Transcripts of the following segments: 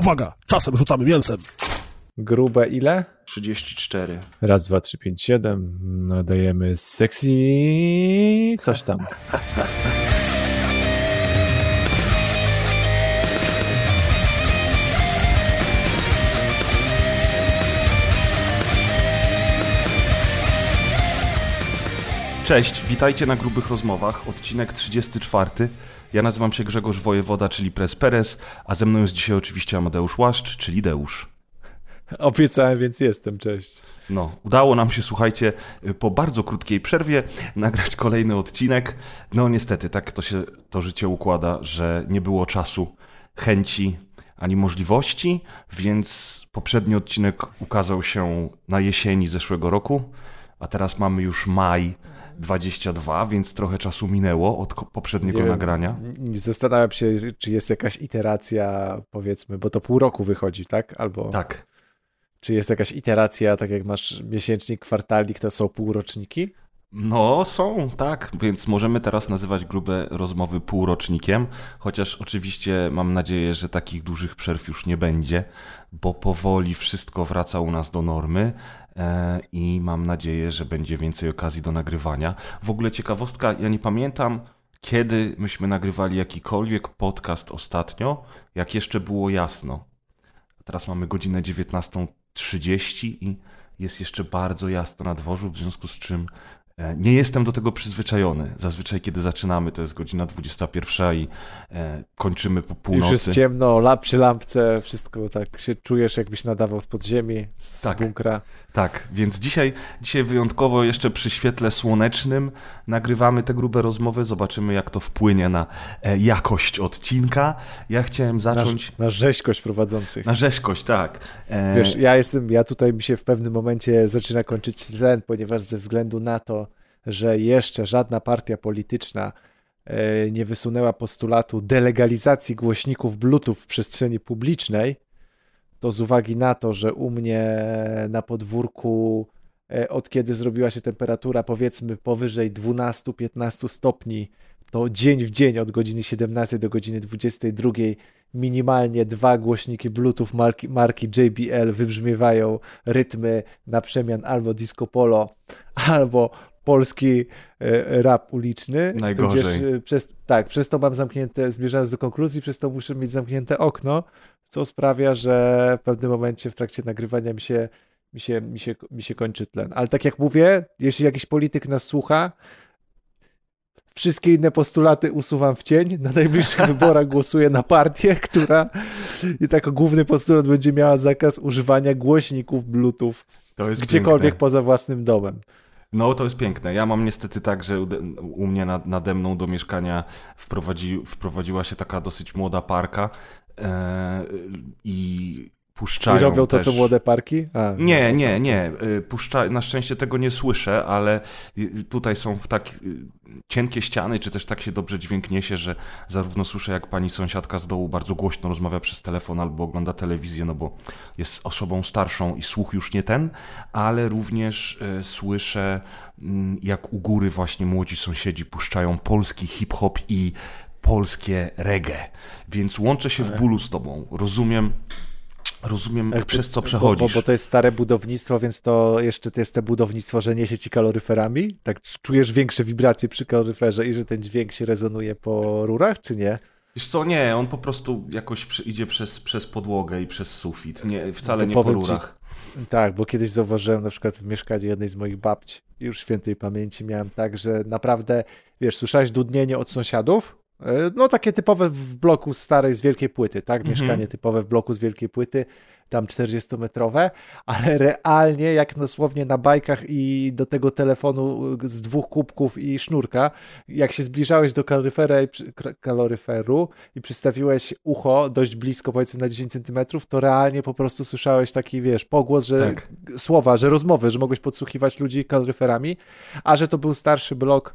Uwaga, czasem rzucamy mięsem. Grube ile? 34. Raz, dwa, trzy, pięć, siedem. Nadajemy sexy coś tam. Cześć, witajcie na Grubych Rozmowach, odcinek 34. Ja nazywam się Grzegorz Wojewoda, czyli Pres Perez, a ze mną jest dzisiaj oczywiście Amadeusz Łaszcz, czyli Deusz. Obiecałem, więc jestem, cześć. No, udało nam się, słuchajcie, po bardzo krótkiej przerwie nagrać kolejny odcinek. No niestety, tak to się to życie układa, że nie było czasu, chęci ani możliwości, więc poprzedni odcinek ukazał się na jesieni zeszłego roku, a teraz mamy już maj 22, więc trochę czasu minęło od poprzedniego Nie, nagrania. Zastanawiam się, czy jest jakaś iteracja, powiedzmy, bo to pół roku wychodzi, tak? Albo Tak. czy jest jakaś iteracja, tak jak masz miesięcznik, kwartalnik, to są półroczniki? No, są, tak, więc możemy teraz nazywać grube rozmowy półrocznikiem, chociaż oczywiście mam nadzieję, że takich dużych przerw już nie będzie, bo powoli wszystko wraca u nas do normy i mam nadzieję, że będzie więcej okazji do nagrywania. W ogóle ciekawostka, ja nie pamiętam, kiedy myśmy nagrywali jakikolwiek podcast ostatnio, jak jeszcze było jasno. Teraz mamy godzinę 19.30 i jest jeszcze bardzo jasno na dworzu, w związku z czym e, nie jestem do tego przyzwyczajony. Zazwyczaj, kiedy zaczynamy, to jest godzina 21 i e, kończymy po północy. Już jest ciemno, lap przy lampce, wszystko tak się czujesz, jakbyś nadawał z podziemi, z Tak. bunkra. Tak, więc dzisiaj, dzisiaj wyjątkowo jeszcze przy świetle słonecznym nagrywamy te grube rozmowy. Zobaczymy, jak to wpłynie na e, jakość odcinka. Ja chciałem Na, zacząć na rzeźkość prowadzących. na rzeźkość, tak. E, Wiesz, ja jestem, ja tutaj mi się w pewnym momencie zaczyna kończyć tlen, ponieważ ze względu na to, że jeszcze żadna partia polityczna e, nie wysunęła postulatu delegalizacji głośników Bluetooth w przestrzeni publicznej, to z uwagi na to, że u mnie na podwórku e, od kiedy zrobiła się temperatura powiedzmy powyżej 12-15 stopni, to dzień w dzień od godziny 17 do godziny 22 minimalnie dwa głośniki Bluetooth marki, marki JBL wybrzmiewają rytmy na przemian albo disco polo, albo polski e, rap uliczny. Najgorzej. E, przez, tak, przez to mam zamknięte, zmierzając do konkluzji, przez to muszę mieć zamknięte okno, co sprawia, że w pewnym momencie w trakcie nagrywania mi się, mi się, mi się, mi się kończy tlen. Ale tak jak mówię, jeśli jakiś polityk nas słucha, Wszystkie inne postulaty usuwam w cień. Na najbliższych wyborach głosuję na partię, która i tak główny postulat będzie miała zakaz używania głośników Bluetooth gdziekolwiek piękne. poza własnym domem. No, to jest piękne. Ja mam niestety tak, że u mnie nad, nade mną do mieszkania wprowadzi, wprowadziła się taka dosyć młoda parka i puszczają I robią to, też... co młode parki? A, Nie, nie, nie. Y, Puszcza... Na szczęście tego nie słyszę, ale tutaj są w tak y, cienkie ściany, czy też tak się dobrze dźwięk niesie, że zarówno słyszę, jak pani sąsiadka z dołu bardzo głośno rozmawia przez telefon albo ogląda telewizję, no bo jest osobą starszą i słuch już nie ten, ale również y, słyszę, mm, jak u góry właśnie młodzi sąsiedzi puszczają polski hip-hop i polskie reggae. Więc łączę się w bólu z tobą. Rozumiem, rozumiem Jakby- przez co bo, przechodzisz. bo, bo to jest stare budownictwo, więc to jeszcze to jest te budownictwo, że niesie ci kaloryferami? Tak czujesz większe wibracje przy kaloryferze i że ten dźwięk się rezonuje po rurach, czy nie? Wiesz co, nie, on po prostu jakoś idzie przez, przez podłogę i przez sufit, nie, wcale To nie po powiem ci- rurach. Tak, bo kiedyś zauważyłem na przykład w mieszkaniu jednej z moich babci, już świętej pamięci miałem tak, że naprawdę, wiesz, słyszałeś dudnienie od sąsiadów? E, No takie typowe w bloku starej z wielkiej płyty, tak? Mhm. Mieszkanie typowe w bloku z wielkiej płyty, tam 40-metrowe, ale realnie jak dosłownie na bajkach i do tego telefonu z dwóch kubków i sznurka, jak się zbliżałeś do kaloryfera i kaloryferu i przystawiłeś ucho dość blisko, powiedzmy na 10 centymetrów, to realnie po prostu słyszałeś taki, wiesz, pogłos, że Tak. słowa, że rozmowy, że mogłeś podsłuchiwać ludzi kaloryferami, a że to był starszy blok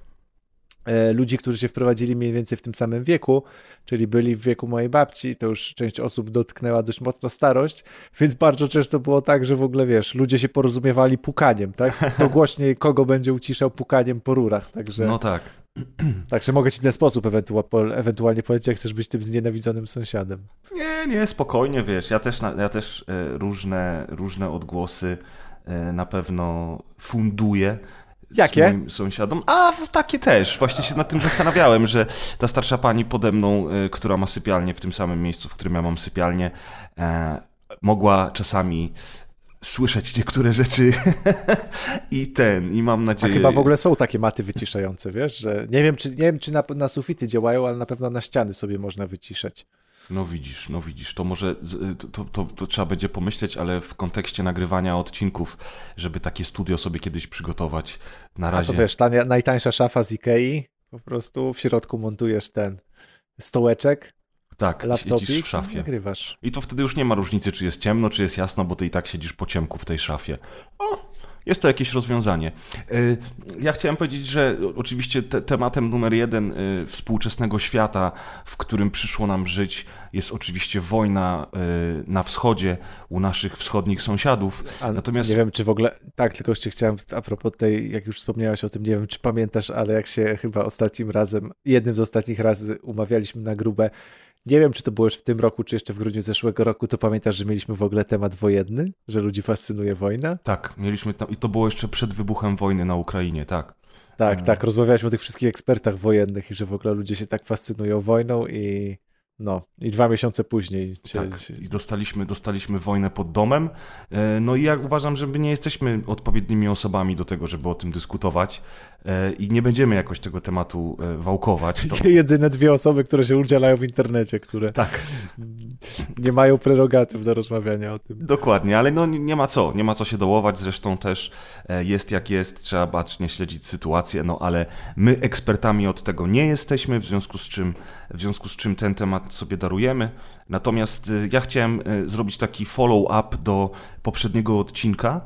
ludzi, którzy się wprowadzili mniej więcej w tym samym wieku, czyli byli w wieku mojej babci, to już część osób dotknęła dość mocno starość, więc bardzo często było tak, że w ogóle, wiesz, ludzie się porozumiewali pukaniem, tak? To głośniej kogo będzie uciszał pukaniem po rurach, także... No tak. Także mogę ci w ten sposób ewentualnie polecić, jak chcesz być tym znienawidzonym sąsiadem. Nie, nie, spokojnie, wiesz, ja też, ja też e, różne, różne odgłosy e, na pewno funduję. Jakie? Moim sąsiadom. A, takie też. Właśnie się nad tym zastanawiałem, że ta starsza pani pode mną, e, która ma sypialnię w tym samym miejscu, w którym ja mam sypialnię, mogła czasami słyszeć niektóre rzeczy i ten, i mam nadzieję... A chyba w ogóle są takie maty wyciszające, wiesz, że nie wiem, czy, nie wiem, czy na, na sufity działają, ale na pewno na ściany sobie można wyciszać. No widzisz, no widzisz, to może to, to, to, trzeba będzie pomyśleć, ale w kontekście nagrywania odcinków, żeby takie studio sobie kiedyś przygotować. Na razie. A to wiesz, tania, najtańsza szafa z Ikei, po prostu w środku montujesz ten stołeczek, tak, laptopik siedzisz w szafie. Nagrywasz. I to wtedy już nie ma różnicy, czy jest ciemno, czy jest jasno, bo ty i tak siedzisz po ciemku w tej szafie. O, jest to jakieś rozwiązanie. Y, ja chciałem powiedzieć, że oczywiście te, tematem numer jeden y, współczesnego świata, w którym przyszło nam żyć, jest oczywiście wojna y, na wschodzie u naszych wschodnich sąsiadów. A Natomiast nie wiem, czy w ogóle. Tak, tylko jeszcze chciałem a propos tej, jak już wspomniałeś o tym, nie wiem, czy pamiętasz, ale jak się chyba ostatnim razem, jednym z ostatnich razy umawialiśmy na grubę nie wiem, czy to było już w tym roku, czy jeszcze w grudniu zeszłego roku, to pamiętasz, że mieliśmy w ogóle temat wojenny? Że ludzi fascynuje wojna? Tak, mieliśmy tam, i to było jeszcze przed wybuchem wojny na Ukrainie, tak. Tak, tak, rozmawialiśmy o tych wszystkich ekspertach wojennych i że w ogóle ludzie się tak fascynują wojną i no, i dwa miesiące później. Się, tak, się... i dostaliśmy, dostaliśmy wojnę pod domem. E, no i ja uważam, że my nie jesteśmy odpowiednimi osobami do tego, żeby o tym dyskutować e, i nie będziemy jakoś tego tematu e, wałkować. To... Jedyne dwie osoby, które się udzielają w internecie, które tak. nie mają prerogatyw do rozmawiania o tym. Dokładnie, ale no nie ma co, nie ma co się dołować, zresztą też jest jak jest, trzeba bacznie śledzić sytuację, no ale my ekspertami od tego nie jesteśmy, w związku z czym, w związku z czym ten temat sobie darujemy. Natomiast ja chciałem zrobić taki follow-up do poprzedniego odcinka,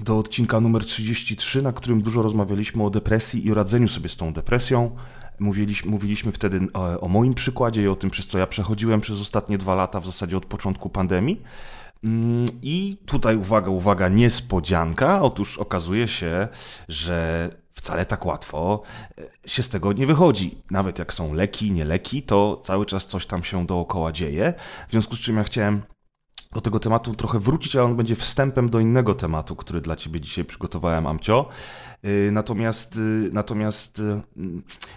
do odcinka numer 33, na którym dużo rozmawialiśmy o depresji i o radzeniu sobie z tą depresją. Mówiliśmy, mówiliśmy wtedy o, o moim przykładzie i o tym, przez co ja przechodziłem przez ostatnie dwa lata, w zasadzie od początku pandemii. Mm, I tutaj uwaga, uwaga, niespodzianka. Otóż okazuje się, że wcale tak łatwo e, się z tego nie wychodzi. Nawet jak są leki, nie leki, to cały czas coś tam się dookoła dzieje. W związku z czym ja chciałem do tego tematu trochę wrócić, ale on będzie wstępem do innego tematu, który dla Ciebie dzisiaj przygotowałem, Amcio. Y, natomiast, y, natomiast y,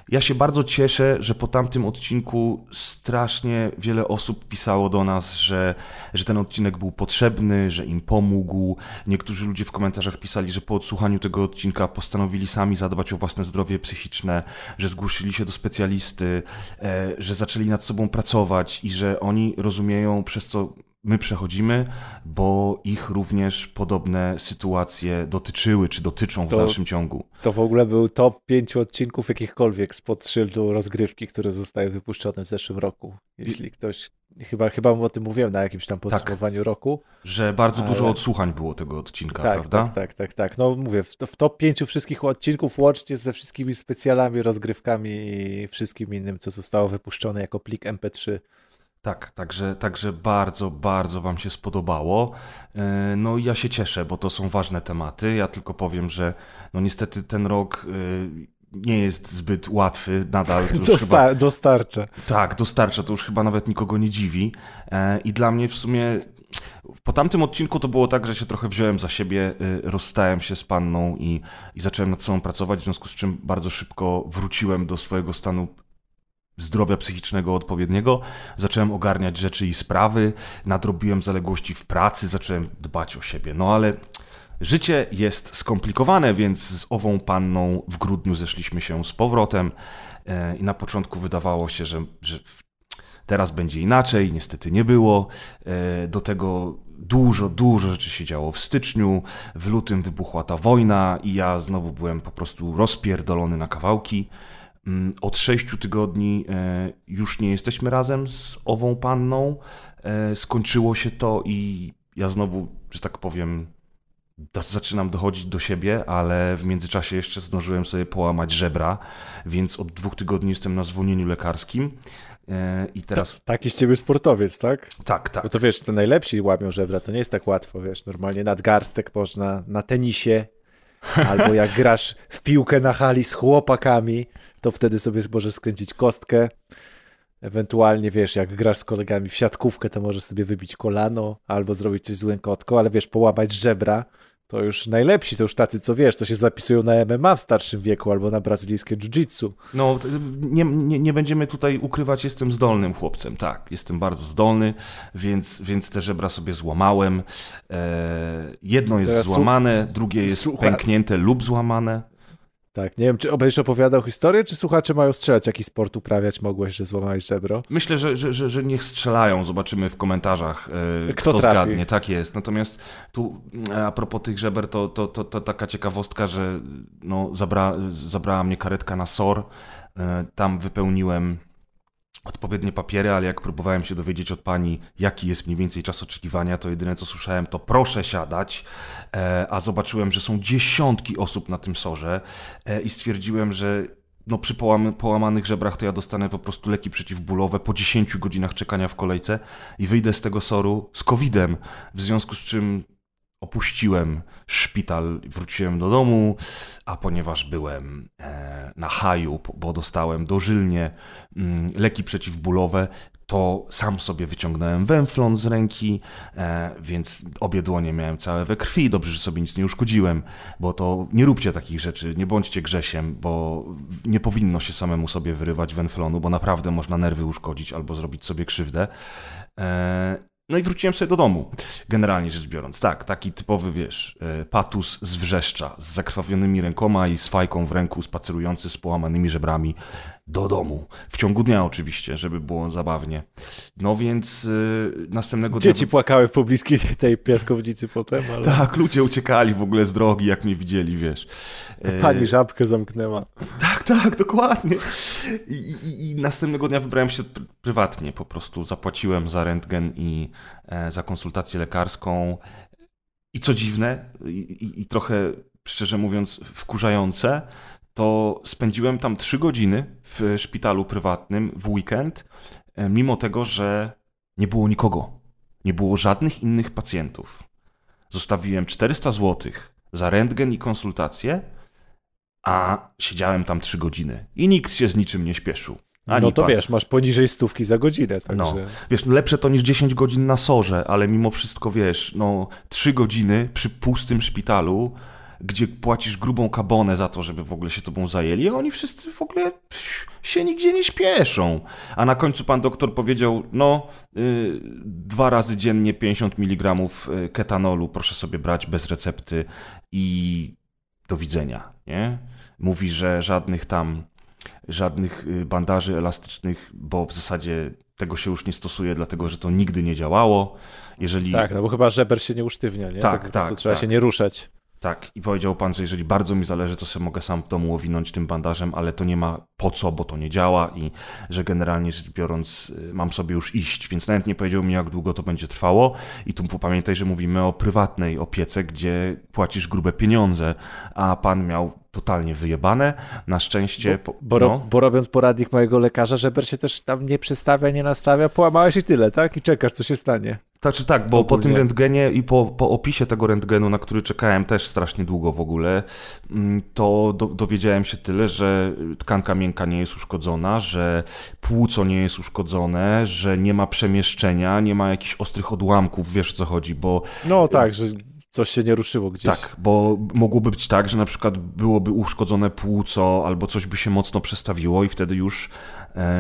ja się bardzo cieszę, że po tamtym odcinku strasznie wiele osób pisało do nas, że, że ten odcinek był potrzebny, że im pomógł. Niektórzy ludzie w komentarzach pisali, że po odsłuchaniu tego odcinka postanowili sami zadbać o własne zdrowie psychiczne, że zgłosili się do specjalisty, e, że zaczęli nad sobą pracować i że oni rozumieją, przez co my przechodzimy, bo ich również podobne sytuacje dotyczyły, czy dotyczą w to, dalszym ciągu. To w ogóle był top pięciu odcinków jakichkolwiek spod szyldu rozgrywki, które zostały wypuszczone w zeszłym roku. Jeśli ktoś, chyba, chyba o tym mówiłem na jakimś tam tak. podsumowaniu tak, roku. Że bardzo ale... dużo odsłuchań było tego odcinka, tak, prawda? Tak, tak, tak, tak. No mówię, w, w top pięciu wszystkich odcinków łącznie ze wszystkimi specjalami, rozgrywkami i wszystkim innym, co zostało wypuszczone jako plik MP3 tak, także, także bardzo, bardzo Wam się spodobało. E, no i ja się cieszę, bo to są ważne tematy. Ja tylko powiem, że no niestety ten rok e, nie jest zbyt łatwy nadal. Dosta chyba... Dostarcza. Tak, dostarcza. To już chyba nawet nikogo nie dziwi. E, I dla mnie w sumie po tamtym odcinku to było tak, że się trochę wziąłem za siebie, rozstałem się z panną i, i zacząłem nad sobą pracować, w związku z czym bardzo szybko wróciłem do swojego stanu zdrowia psychicznego odpowiedniego, zacząłem ogarniać rzeczy i sprawy, nadrobiłem zaległości w pracy, zacząłem dbać o siebie. No ale życie jest skomplikowane, więc z ową panną w grudniu zeszliśmy się z powrotem e, i na początku wydawało się, że, że teraz będzie inaczej, niestety nie było. E, do tego dużo, dużo rzeczy się działo w styczniu, w lutym wybuchła ta wojna i ja znowu byłem po prostu rozpierdolony na kawałki. Mm, od sześciu tygodni e, już nie jesteśmy razem z ową panną. E, skończyło się to i ja znowu, że tak powiem, zaczynam dochodzić do siebie, ale w międzyczasie jeszcze zdążyłem sobie połamać żebra, więc od dwóch tygodni jestem na zwolnieniu lekarskim. E, I teraz. Tak, taki z ciebie sportowiec, tak? Tak, tak. Bo to wiesz, to najlepsi łamią żebra, to nie jest tak łatwo, wiesz. Normalnie nadgarstek można na tenisie Albo jak grasz w piłkę na hali z chłopakami, to wtedy sobie możesz skręcić kostkę. Ewentualnie, wiesz, jak grasz z kolegami w siatkówkę, to możesz sobie wybić kolano albo zrobić coś z łękotką, ale wiesz, połamać żebra, to już najlepsi, to już tacy, co wiesz, co się zapisują na MMA w starszym wieku albo na brazylijskie jiu-jitsu. No, nie, nie, nie, będziemy tutaj ukrywać, jestem zdolnym chłopcem, tak, jestem bardzo zdolny, więc, więc te żebra sobie złamałem. E, jedno jest Teraz złamane, drugie jest pęknięte lub złamane. Tak, nie wiem, czy będziesz opowiadał historię, czy słuchacze mają strzelać, jaki sport uprawiać mogłeś, że złamałeś żebro? Myślę, że, że, że, że niech strzelają, zobaczymy w komentarzach, e, kto, kto zgadnie. Tak jest. Natomiast tu a propos tych żeber, to, to, to, to taka ciekawostka, że no, zabra, zabrała mnie karetka na SOR, e, tam wypełniłem odpowiednie papiery, ale jak próbowałem się dowiedzieć od pani, jaki jest mniej więcej czas oczekiwania, to jedyne co słyszałem to proszę siadać, e, a zobaczyłem, że są dziesiątki osób na tym sorze e, i stwierdziłem, że no przy połam połamanych żebrach to ja dostanę po prostu leki przeciwbólowe po 10 godzinach czekania w kolejce i wyjdę z tego soru z covidem, w związku z czym opuściłem szpital, wróciłem do domu, a ponieważ byłem e, na haju, bo dostałem dożylnie mm, leki przeciwbólowe, to sam sobie wyciągnąłem węflon z ręki, e, więc obie dłonie miałem całe we krwi. Dobrze, że sobie nic nie uszkodziłem, bo to nie róbcie takich rzeczy, nie bądźcie grzesiem, bo nie powinno się samemu sobie wyrywać węflonu, bo naprawdę można nerwy uszkodzić albo zrobić sobie krzywdę. No i wróciłem sobie do domu, generalnie rzecz biorąc. Tak, taki typowy, wiesz, e, patus z wrzeszcza, z zakrwawionymi rękoma i z fajką w ręku, spacerujący z połamanymi żebrami do domu. W ciągu dnia oczywiście, żeby było zabawnie. No więc yy, następnego dnia... Dzieci płakały w pobliskiej tej piaskownicy potem, ale... Tak, ludzie uciekali w ogóle z drogi, jak mnie widzieli, wiesz. Pani żabkę zamknęła. Tak, tak, dokładnie. I, i, i następnego dnia wybrałem się prywatnie, po prostu zapłaciłem za rentgen i e, za konsultację lekarską. I co dziwne, i, i trochę, szczerze mówiąc, wkurzające, to spędziłem tam trzy godziny w szpitalu prywatnym w weekend, e, mimo tego, że nie było nikogo. Nie było żadnych innych pacjentów. Zostawiłem 400 zł za rentgen i konsultację, a siedziałem tam trzy godziny i nikt się z niczym nie śpieszył. Ani no to pan. wiesz, masz poniżej stówki za godzinę. Także... No, wiesz, no lepsze to niż 10 godzin na sorze, ale mimo wszystko wiesz, no trzy godziny przy pustym szpitalu gdzie płacisz grubą kabonę za to, żeby w ogóle się tobą zajęli, a oni wszyscy w ogóle się nigdzie nie śpieszą. A na końcu pan doktor powiedział, no, yy, dwa razy dziennie 50 mg y, ketanolu proszę sobie brać bez recepty i do widzenia, nie? Mówi, że żadnych tam, żadnych y, bandaży elastycznych, bo w zasadzie tego się już nie stosuje, dlatego że to nigdy nie działało. Jeżeli... Tak, no bo chyba żeber się nie usztywnia, nie? Tak, tak. tak trzeba tak. się nie ruszać. Tak, i powiedział pan, że jeżeli bardzo mi zależy, to sobie mogę sam w domu owinąć tym bandażem, ale to nie ma po co, bo to nie działa i że generalnie rzecz biorąc y, mam sobie już iść, więc nawet nie powiedział mi, jak długo to będzie trwało. I tu pamiętaj, że mówimy o prywatnej opiece, gdzie płacisz grube pieniądze, a pan miał totalnie wyjebane. Na szczęście. Bo, bo, no. bo, robiąc poradnik mojego lekarza, żeber się też tam nie przestawia, nie nastawia, połamałeś i tyle, tak? I czekasz, co się stanie. Znaczy tak, bo Ogólnie. po tym rentgenie i po, po opisie tego rentgenu, na który czekałem też strasznie długo w ogóle, mm, to do, dowiedziałem się tyle, że tkanka miękka nie jest uszkodzona, że płuco nie jest uszkodzone, że nie ma przemieszczenia, nie ma jakichś ostrych odłamków, wiesz co chodzi, bo... No tak, że coś się nie ruszyło gdzieś. Tak, bo mogłoby być tak, że na przykład byłoby uszkodzone płuco albo coś by się mocno przestawiło i wtedy już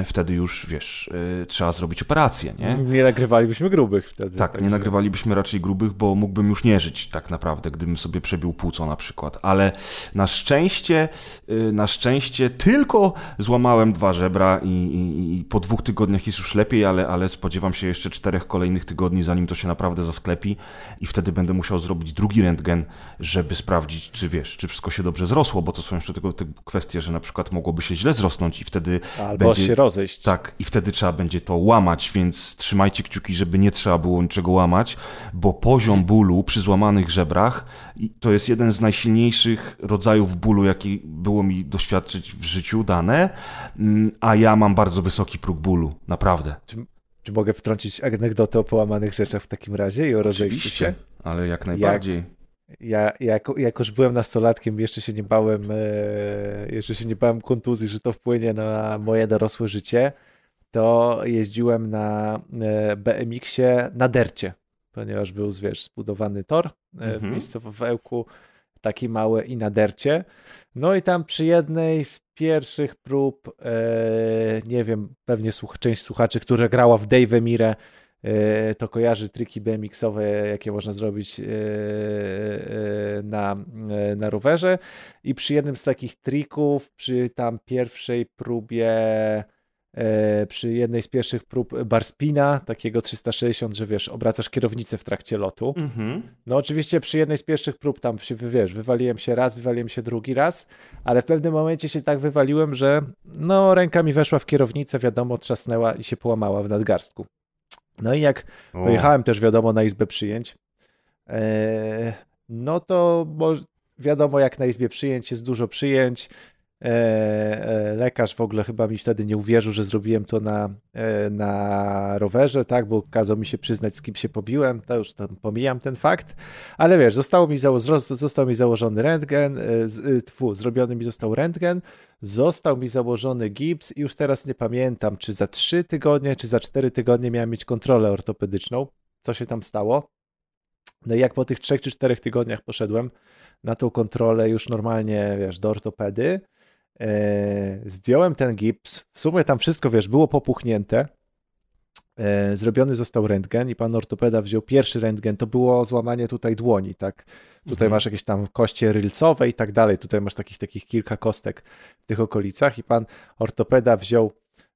wtedy już, wiesz, e, trzeba zrobić operację, nie? Nie nagrywalibyśmy grubych wtedy. Tak, nie nagrywalibyśmy raczej grubych, bo mógłbym już nie żyć tak naprawdę, gdybym sobie przebił płuco na przykład. Ale na szczęście, e, na szczęście tylko złamałem dwa żebra i, i, i po dwóch tygodniach jest już lepiej, ale, ale spodziewam się jeszcze czterech kolejnych tygodni, zanim to się naprawdę zasklepi i wtedy będę musiał zrobić drugi rentgen, żeby sprawdzić, czy wiesz, czy wszystko się dobrze zrosło, bo to są jeszcze tego typu kwestie, że na przykład mogłoby się źle zrosnąć i wtedy Albo będzie się rozejść. Tak, i wtedy trzeba będzie to łamać, więc trzymajcie kciuki, żeby nie trzeba było niczego łamać, bo poziom bólu przy złamanych żebrach to jest jeden z najsilniejszych rodzajów bólu, jaki było mi doświadczyć w życiu dane, mm, a ja mam bardzo wysoki próg bólu, naprawdę. Czy, czy mogę wtrącić anegdotę o połamanych rzeczach w takim razie i o rozejściu się? ale jak najbardziej. Jak ja jako, jak już byłem nastolatkiem, jeszcze się nie bałem, e, jeszcze się nie bałem kontuzji, że to wpłynie na moje dorosłe życie, to jeździłem na e, BMX-ie na dercie, ponieważ był, wiesz, zbudowany tor e, mhm. w miejscowo w Ełku, taki mały i na dercie. No i tam przy jednej z pierwszych prób, nie wiem, pewnie słuch część słuchaczy, która grała w Dave Mire, to kojarzy triki BMX-owe, jakie można zrobić e, e, na, na rowerze. I przy jednym z takich trików, przy tam pierwszej próbie, przy jednej z pierwszych prób barspina, takiego 360, że wiesz, obracasz kierownicę w trakcie lotu. Mhm. No oczywiście przy jednej z pierwszych prób tam się, wiesz, wywaliłem się raz, wywaliłem się drugi raz, ale w pewnym momencie się tak wywaliłem, że no ręka mi weszła w kierownicę, wiadomo, trzasnęła i się połamała w nadgarstku. No i jak o. pojechałem też, wiadomo, na izbę przyjęć, e, no to wiadomo, jak na izbie przyjęć jest dużo przyjęć. E, e, lekarz w ogóle chyba mi wtedy nie uwierzył, że zrobiłem to na, na rowerze, tak, bo kazał mi się przyznać, z kim się pobiłem, to już tam pomijam ten fakt, ale wiesz, zostało mi zało- został mi założony rentgen, tfu, zrobiony mi został rentgen, Został mi założony gips i już teraz nie pamiętam, czy za 3 tygodnie, czy za 4 tygodnie miałem mieć kontrolę ortopedyczną. Co się tam stało? No i jak po tych 3 czy 4 tygodniach poszedłem na tą kontrolę już normalnie, wiesz, do ortopedy, zdjąłem ten gips. W sumie tam wszystko, wiesz, było popuchnięte. E, zrobiony został rentgen i pan ortopeda wziął pierwszy rentgen, to było złamanie tutaj dłoni, tak? Tutaj mhm. masz jakieś tam koście rylcowe i tak dalej, tutaj masz takich, takich kilka kostek w tych okolicach i pan ortopeda wziął,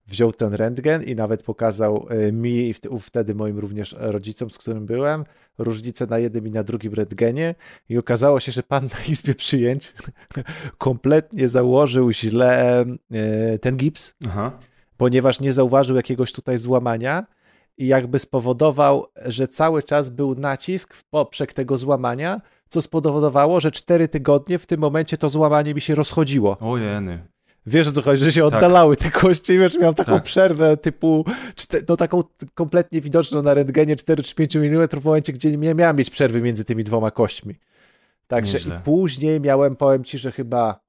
wziął ten rentgen i nawet pokazał e, mi i wtedy moim również rodzicom, z którym byłem, różnicę na jednym i na drugim rentgenie i okazało się, że pan na izbie przyjęć kompletnie założył źle e, ten gips. Aha ponieważ nie zauważył jakiegoś tutaj złamania i jakby spowodował, że cały czas był nacisk w poprzek tego złamania, co spowodowało, że cztery tygodnie w tym momencie to złamanie mi się rozchodziło. Ojeny. Wiesz o co chodzi, że się tak. oddalały tak. te kości i wiesz, miałem taką tak. przerwę typu, no taką kompletnie widoczną na rentgenie 4 czy 5 mm w momencie, gdzie nie miałem mieć przerwy między tymi dwoma kośćmi. Także Nieźle. i później miałem, powiem ci, że chyba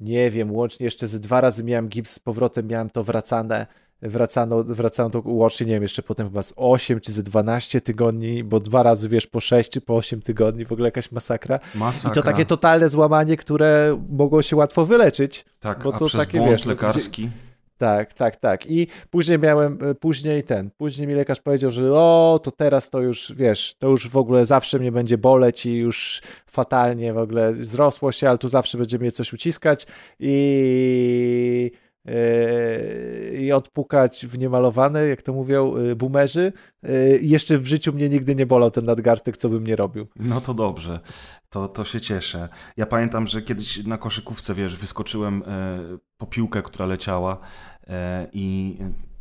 nie wiem, łącznie jeszcze ze dwa razy miałem gips z powrotem, miałem to wracane, wracano, wracano to łącznie, nie wiem, jeszcze potem chyba z 8 czy ze 12 tygodni, bo dwa razy, wiesz, po 6 czy po 8 tygodni, w ogóle jakaś masakra. masakra. I to takie totalne złamanie, które mogło się łatwo wyleczyć. Tak, bo to takie, błąd wiesz, lekarski. Gdzie, tak, tak, tak. I później miałem, e, później ten, później mi lekarz powiedział, że o, to teraz to już, wiesz, to już w ogóle zawsze mnie będzie boleć i już fatalnie w ogóle wzrosło się, ale tu zawsze będzie mnie coś uciskać i i odpukać w niemalowane, jak to mówią e, boomerzy. I jeszcze w życiu mnie nigdy nie bolał ten nadgarstek, co bym nie robił. No to dobrze, to, to się cieszę. Ja pamiętam, że kiedyś na koszykówce, wiesz, wyskoczyłem po piłkę, która leciała e, i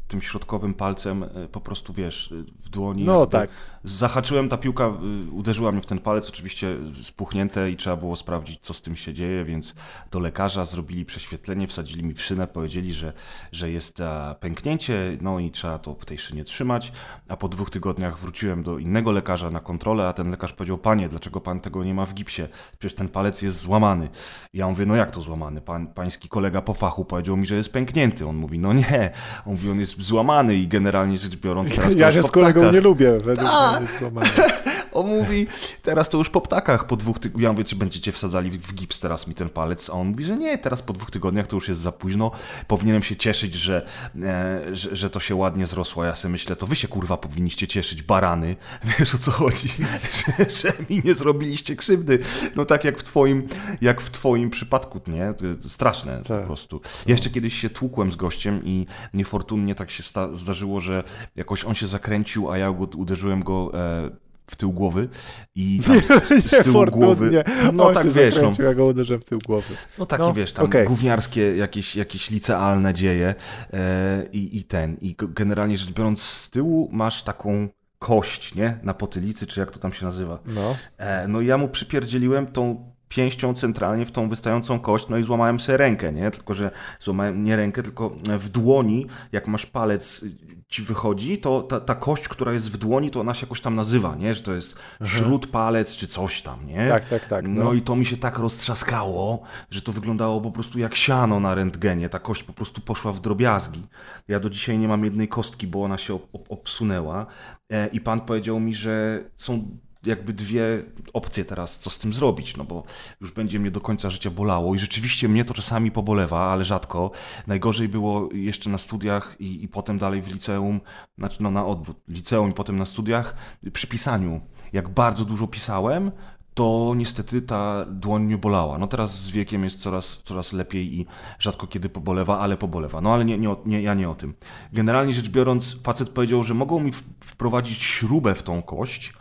tym środkowym palcem e, po prostu, wiesz, w dłoni. No tak. Zahaczyłem, ta piłka y, uderzyła mnie w ten palec, oczywiście spuchnięte i trzeba było sprawdzić, co z tym się dzieje, więc do lekarza zrobili prześwietlenie, wsadzili mi w szynę, powiedzieli, że, że jest pęknięcie, no i trzeba to w tej szynie trzymać, a po dwóch tygodniach wróciłem do innego lekarza na kontrolę, a ten lekarz powiedział, panie, dlaczego pan tego nie ma w gipsie? Przecież ten palec jest złamany. Ja mówię, no jak to złamany? Pan, pański kolega po fachu powiedział mi, że jest pęknięty. On mówi, no nie. On mówi, on jest złamany i generalnie rzecz biorąc teraz Ja się z kolegą nie lubię, według mnie jest złamany. on mówi, teraz to już po ptakach, po dwóch tygodniach, ja mówię, czy będziecie wsadzali w gips teraz mi ten palec, a on mówi, że nie, teraz po dwóch tygodniach to już jest za późno, powinienem się cieszyć, że, e, że, że, to się ładnie zrosło, ja sobie myślę, to wy się kurwa powinniście cieszyć, barany, wiesz o co chodzi, że, że mi nie zrobiliście krzywdy, no tak jak w twoim, jak w twoim przypadku, nie, straszne tak. po prostu. Ja jeszcze kiedyś się tłukłem z gościem i niefortunnie tak się zdarzyło, że jakoś on się zakręcił, a ja uderzyłem go e, w tył głowy i tam z, z, z tyłu głowy. No tak wiesz, no, ja go uderzę w tył głowy. No takie no, wiesz, tam okay. gówniarskie jakieś, jakieś licealne dzieje e, i, i ten. I generalnie rzecz biorąc, z tyłu masz taką kość, nie? Na potylicy, czy jak to tam się nazywa. No. E, no i ja mu przypierdzieliłem tą pięścią centralnie w tą wystającą kość, no i złamałem sobie rękę, nie? Tylko, że złamałem nie rękę, tylko w dłoni, jak masz palec ci wychodzi, to ta, ta kość, która jest w dłoni, to ona się jakoś tam nazywa, nie? Że to jest mhm. śród palec czy coś tam, nie? Tak, tak, tak. No. no. i to mi się tak roztrzaskało, że to wyglądało po prostu jak siano na rentgenie. Ta kość po prostu poszła w drobiazgi. Ja do dzisiaj nie mam jednej kostki, bo ona się ob obsunęła. E, I pan powiedział mi, że są jakby dwie opcje teraz, co z tym zrobić, no bo już będzie mnie do końca życia bolało i rzeczywiście mnie to czasami pobolewa, ale rzadko. Najgorzej było jeszcze na studiach i, i potem dalej w liceum, znaczy no na odwrót, liceum i potem na studiach, przy pisaniu. Jak bardzo dużo pisałem, to niestety ta dłoń mnie bolała. No teraz z wiekiem jest coraz, coraz lepiej i rzadko kiedy pobolewa, ale pobolewa. No ale nie, nie, nie, ja nie o tym. Generalnie rzecz biorąc, facet powiedział, że mogą mi wprowadzić śrubę w tą kość,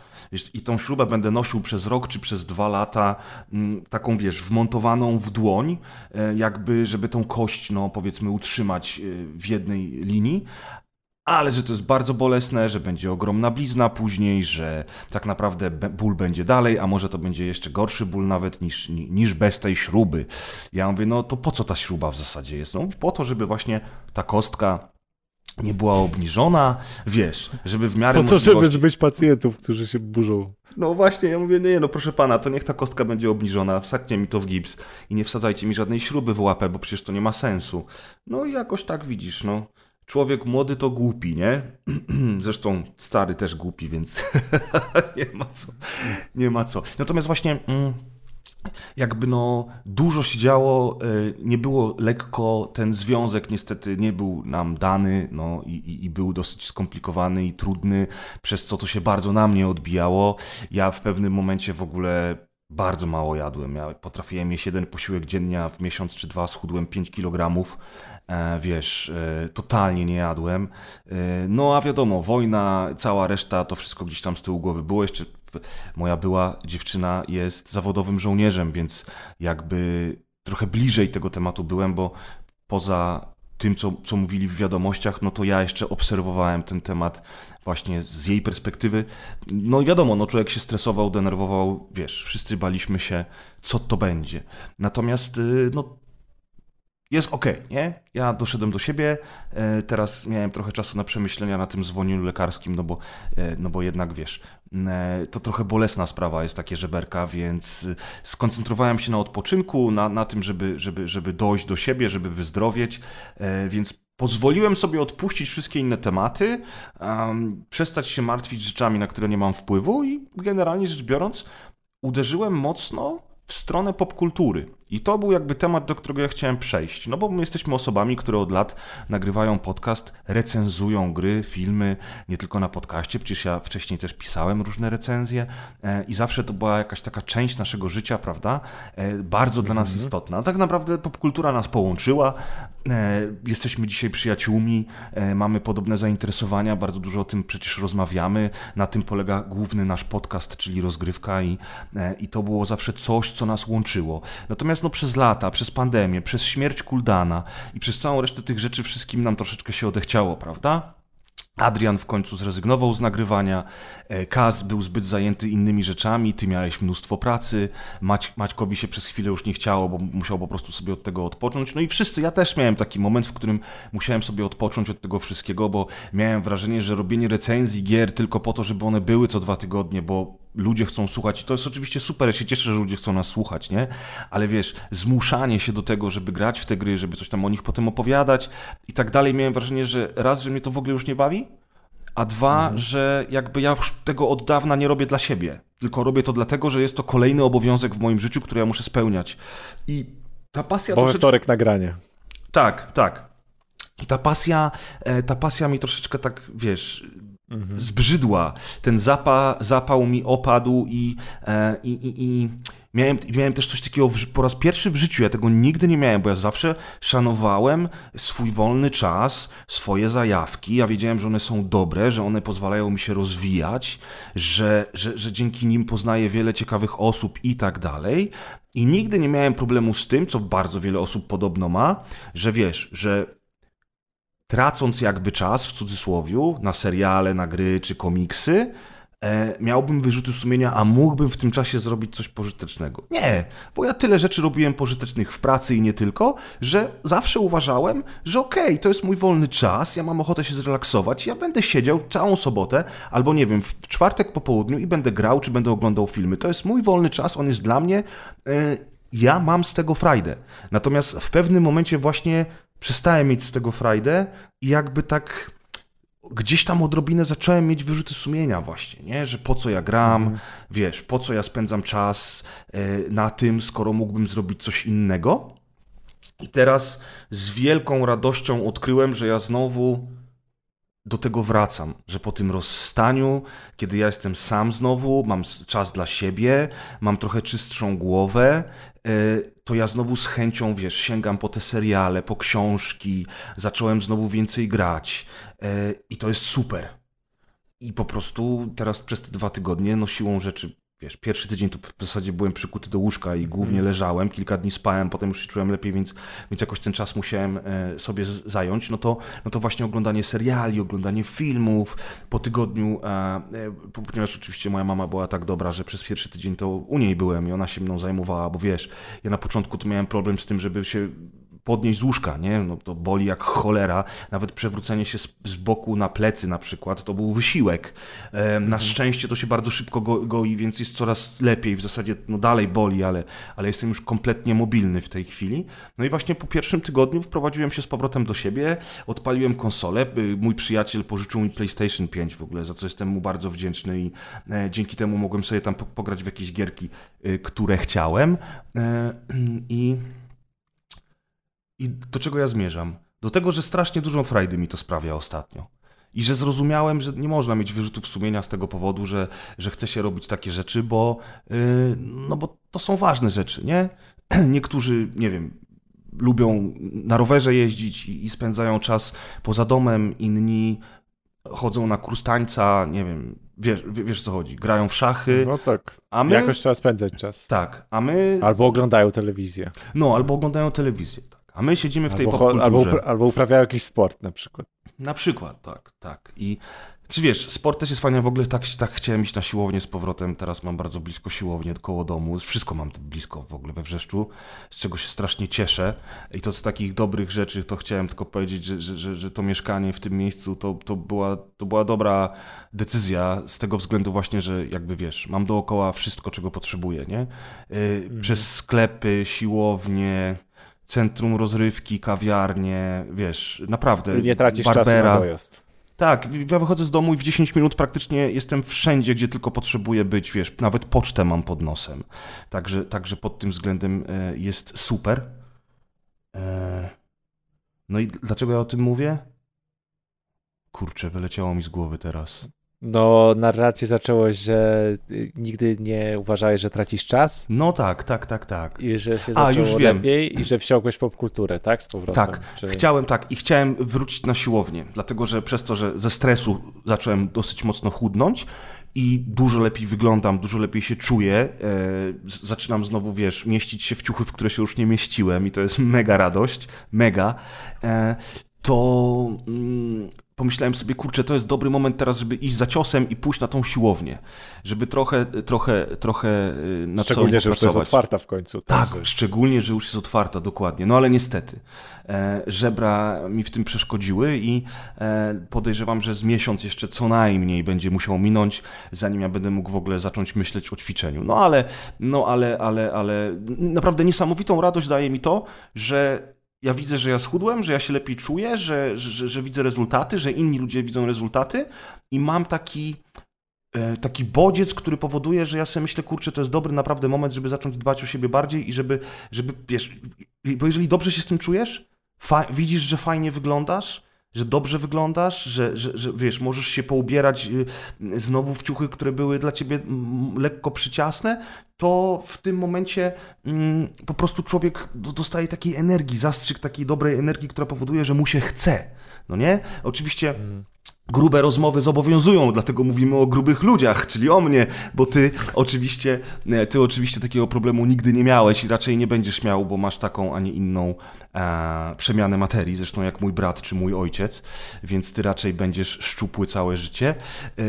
i tą śrubę będę nosił przez rok czy przez dwa lata, mm, taką wiesz, wmontowaną w dłoń, e, jakby, żeby tą kość, no powiedzmy, utrzymać e, w jednej linii, ale że to jest bardzo bolesne, że będzie ogromna blizna później, że tak naprawdę ból będzie dalej, a może to będzie jeszcze gorszy ból nawet niż, niż bez tej śruby. Ja mówię, no to po co ta śruba w zasadzie jest? No po to, żeby właśnie ta kostka nie była obniżona, wiesz, żeby w miarę Po to, możliwości... żeby zbyć pacjentów, którzy się burzą. No właśnie, ja mówię, nie, no proszę pana, to niech ta kostka będzie obniżona, wsadźcie mi to w gips i nie wsadzajcie mi żadnej śruby w łapę, bo przecież to nie ma sensu. No i jakoś tak widzisz, no. Człowiek młody to głupi, nie? Zresztą stary też głupi, więc nie ma co. Nie ma co. Natomiast właśnie... Mm, jakby no dużo się działo, e, nie było lekko, ten związek niestety nie był nam dany no, i, i, był dosyć skomplikowany i trudny, przez co to się bardzo na mnie odbijało. Ja w pewnym momencie w ogóle bardzo mało jadłem. Ja potrafiłem jeść jeden posiłek dziennie, w miesiąc czy dwa schudłem 5 kg. E, wiesz, e, totalnie nie jadłem. No a wiadomo, wojna, cała reszta, to wszystko gdzieś tam z tyłu głowy było. Jeszcze moja była dziewczyna jest zawodowym żołnierzem, więc jakby trochę bliżej tego tematu byłem, bo poza tym, co, co mówili w wiadomościach, no to ja jeszcze obserwowałem ten temat właśnie z jej perspektywy. No i wiadomo, no człowiek się stresował, denerwował, wiesz, wszyscy baliśmy się, co to będzie. Natomiast y, no, jest ok, nie? Ja doszedłem do siebie, e, teraz miałem trochę czasu na przemyślenia na tym zwolnieniu lekarskim, no bo, e, no bo jednak wiesz, e, to trochę bolesna sprawa jest takie żeberka, więc skoncentrowałem się na odpoczynku, na, na tym, żeby, żeby, żeby dojść do siebie, żeby wyzdrowieć, więc pozwoliłem sobie odpuścić wszystkie inne tematy, przestać się martwić rzeczami, na które nie mam wpływu i generalnie rzecz biorąc, uderzyłem mocno w stronę popkultury. I to był jakby temat, do którego ja chciałem przejść. No bo my jesteśmy osobami, które od lat nagrywają podcast, recenzują gry, filmy, nie tylko na podcaście, przecież ja wcześniej też pisałem różne recenzje e, i zawsze to była jakaś taka część naszego życia, prawda? E, bardzo dla nas mhm. istotna. Tak naprawdę popkultura nas połączyła. E, jesteśmy dzisiaj przyjaciółmi, mamy podobne zainteresowania, bardzo dużo o tym przecież rozmawiamy. Na tym polega główny nasz podcast, czyli rozgrywka i, i to było zawsze coś, co nas łączyło. Natomiast przez lata, przez pandemię, przez śmierć Kuldana i przez całą resztę tych rzeczy wszystkim nam troszeczkę się odechciało, prawda? Adrian w końcu zrezygnował z nagrywania, e, Kaz był zbyt zajęty innymi rzeczami, ty miałeś mnóstwo pracy, Mać, Maćkowi się przez chwilę już nie chciało, bo musiał po prostu sobie od tego odpocząć. No i wszyscy, ja też miałem taki moment, w którym musiałem sobie odpocząć od tego wszystkiego, bo miałem wrażenie, że robienie recenzji gier tylko po to, żeby one były co dwa tygodnie, bo ludzie chcą słuchać i to jest oczywiście super, ja się cieszę, że ludzie chcą nas słuchać, nie? Ale wiesz, zmuszanie się do tego, żeby grać w te gry, żeby coś tam o nich potem opowiadać i tak dalej, miałem wrażenie, że raz, że mnie to w ogóle już nie bawi, a dwa, mhm. że jakby ja już tego od dawna nie robię dla siebie, tylko robię to dlatego, że jest to kolejny obowiązek w moim życiu, który ja muszę spełniać. I ta pasja... Bo troszeczkę... wtorek nagranie. Tak, tak. I ta pasja, e, ta pasja mi troszeczkę tak, wiesz, mhm. zbrzydła. Ten zapa, zapał mi opadł i, e, i, i, i miałem, miałem też coś takiego w, po raz pierwszy w życiu. Ja tego nigdy nie miałem, bo ja zawsze szanowałem swój wolny czas, swoje zajawki. Ja wiedziałem, że one są dobre, że one pozwalają mi się rozwijać, że, że, że dzięki nim poznaję wiele ciekawych osób i tak dalej. I nigdy nie miałem problemu z tym, co bardzo wiele osób podobno ma, że wiesz, że tracąc jakby czas w cudzysłowiu na seriale, na gry czy komiksy, e, miałbym wyrzuty sumienia, a mógłbym w tym czasie zrobić coś pożytecznego. Nie, bo ja tyle rzeczy robiłem pożytecznych w pracy i nie tylko, że zawsze uważałem, że okej, okay, to jest mój wolny czas, ja mam ochotę się zrelaksować, ja będę siedział całą sobotę, albo nie wiem, w czwartek po południu i będę grał, czy będę oglądał filmy. To jest mój wolny czas, on jest dla mnie. E, ja mam z tego frajdę. Natomiast w pewnym momencie właśnie przestałem mieć z tego frajdę i jakby tak gdzieś tam odrobinę zacząłem mieć wyrzuty sumienia właśnie, nie? że po co ja gram, mhm. wiesz, po co ja spędzam czas e, na tym, skoro mógłbym zrobić coś innego. I teraz z wielką radością odkryłem, że ja znowu do tego wracam, że po tym rozstaniu, kiedy ja jestem sam znowu, mam czas dla siebie, mam trochę czystszą głowę, e, to ja znowu z chęcią, wiesz, sięgam po te seriale, po książki, zacząłem znowu więcej grać e, i to jest super. I po prostu teraz przez te dwa tygodnie, no siłą rzeczy wiesz, pierwszy tydzień to w zasadzie byłem przykuty do łóżka i głównie mhm. leżałem, kilka dni spałem, potem już się czułem lepiej, więc, więc jakoś ten czas musiałem e, sobie zająć, no to, no to właśnie oglądanie seriali, oglądanie filmów. Po tygodniu, e, e, ponieważ oczywiście moja mama była tak dobra, że przez pierwszy tydzień to u niej byłem i ona się mną zajmowała, bo wiesz, ja na początku to miałem problem z tym, żeby się podnieść z łóżka, nie? No to boli jak cholera. Nawet przewrócenie się z, z boku na plecy na przykład, to był wysiłek. E, na mhm. szczęście to się bardzo szybko go, goi, więc jest coraz lepiej. W zasadzie no dalej boli, ale, ale jestem już kompletnie mobilny w tej chwili. No i właśnie po pierwszym tygodniu wprowadziłem się z powrotem do siebie, odpaliłem konsolę. Y, mój przyjaciel pożyczył mi PlayStation 5 w ogóle, za co jestem mu bardzo wdzięczny i e, dzięki temu mogłem sobie tam pograć w jakieś gierki, y, które chciałem. E, I i do czego ja zmierzam? Do tego, że strasznie dużo frajdy mi to sprawia ostatnio. I że zrozumiałem, że nie można mieć wyrzutów sumienia z tego powodu, że, że chce się robić takie rzeczy, bo, yy, no bo to są ważne rzeczy, nie? Niektórzy, nie wiem, lubią na rowerze jeździć i, i spędzają czas poza domem, inni chodzą na kurs tańca, nie wiem, wiesz, wiesz co chodzi, grają w szachy. No tak, a my... jakoś trzeba spędzać czas. Tak, a my... Albo oglądają telewizję. No, albo oglądają telewizję, tak. A my siedzimy w tej albo, popkulturze. Albo, uprawiają jakiś sport na przykład. Na przykład, tak, tak. I czy wiesz, sport też jest fajny, w ogóle tak, tak chciałem iść na siłownię z powrotem, teraz mam bardzo blisko siłownię koło domu, wszystko mam blisko w ogóle we Wrzeszczu, z czego się strasznie cieszę i to z takich dobrych rzeczy, to chciałem tylko powiedzieć, że, że, że, że to mieszkanie w tym miejscu to, to, była, to była dobra decyzja z tego względu właśnie, że jakby wiesz, mam dookoła wszystko, czego potrzebuję, nie? Yy, mhm. Przez sklepy, siłownie, centrum rozrywki, kawiarnie, wiesz, naprawdę. Nie tracisz barbera. czasu na dojazd. Tak, ja wychodzę z domu i w 10 minut praktycznie jestem wszędzie, gdzie tylko potrzebuję być, wiesz, nawet pocztę mam pod nosem. Także, także pod tym względem e, jest super. E, no i dlaczego ja o tym mówię? Kurczę, wyleciało mi z głowy teraz. No, narrację zaczęłoś, że y, nigdy nie uważałeś, że tracisz czas. No tak, tak, tak, tak. I że się zaczęło A, już wiem. lepiej i że wsiąkłeś popkulturę, tak? Z powrotem. Tak, Czy... chciałem tak i chciałem wrócić na siłownię, dlatego że przez to, że ze stresu zacząłem dosyć mocno chudnąć i dużo lepiej wyglądam, dużo lepiej się czuję. E, zaczynam znowu, wiesz, mieścić się w ciuchy, w które się już nie mieściłem i to jest mega radość, mega. E, to mm, pomyślałem sobie, kurczę, to jest dobry moment teraz, żeby iść za ciosem i pójść na tą siłownię, żeby trochę, trochę, trochę y, na Szczególnie, że już jest otwarta w końcu. Tak, także. szczególnie, że już jest otwarta, dokładnie. No ale niestety, e, żebra mi w tym przeszkodziły i e, podejrzewam, że z miesiąc jeszcze co najmniej będzie musiał minąć, zanim ja będę mógł w ogóle zacząć myśleć o ćwiczeniu. No ale, no ale, ale, ale naprawdę niesamowitą radość daje mi to, że ja widzę, że ja schudłem, że ja się lepiej czuję, że, że, że widzę rezultaty, że inni ludzie widzą rezultaty i mam taki, e, taki bodziec, który powoduje, że ja sobie myślę, kurczę, to jest dobry naprawdę moment, żeby zacząć dbać o siebie bardziej i żeby, żeby wiesz, bo jeżeli dobrze się z tym czujesz, widzisz, że fajnie wyglądasz, że dobrze wyglądasz, że, że, że wiesz, możesz się poubierać y, znowu w ciuchy, które były dla ciebie lekko przyciasne, to w tym momencie mm, po prostu człowiek dostaje takiej energii, zastrzyk takiej dobrej energii, która powoduje, że mu się chce. No nie? Oczywiście. Mm grube rozmowy zobowiązują, dlatego mówimy o grubych ludziach, czyli o mnie, bo ty oczywiście, ty oczywiście takiego problemu nigdy nie miałeś i raczej nie będziesz miał, bo masz taką, a nie inną e, przemianę materii, zresztą jak mój brat czy mój ojciec, więc ty raczej będziesz szczupły całe życie. E,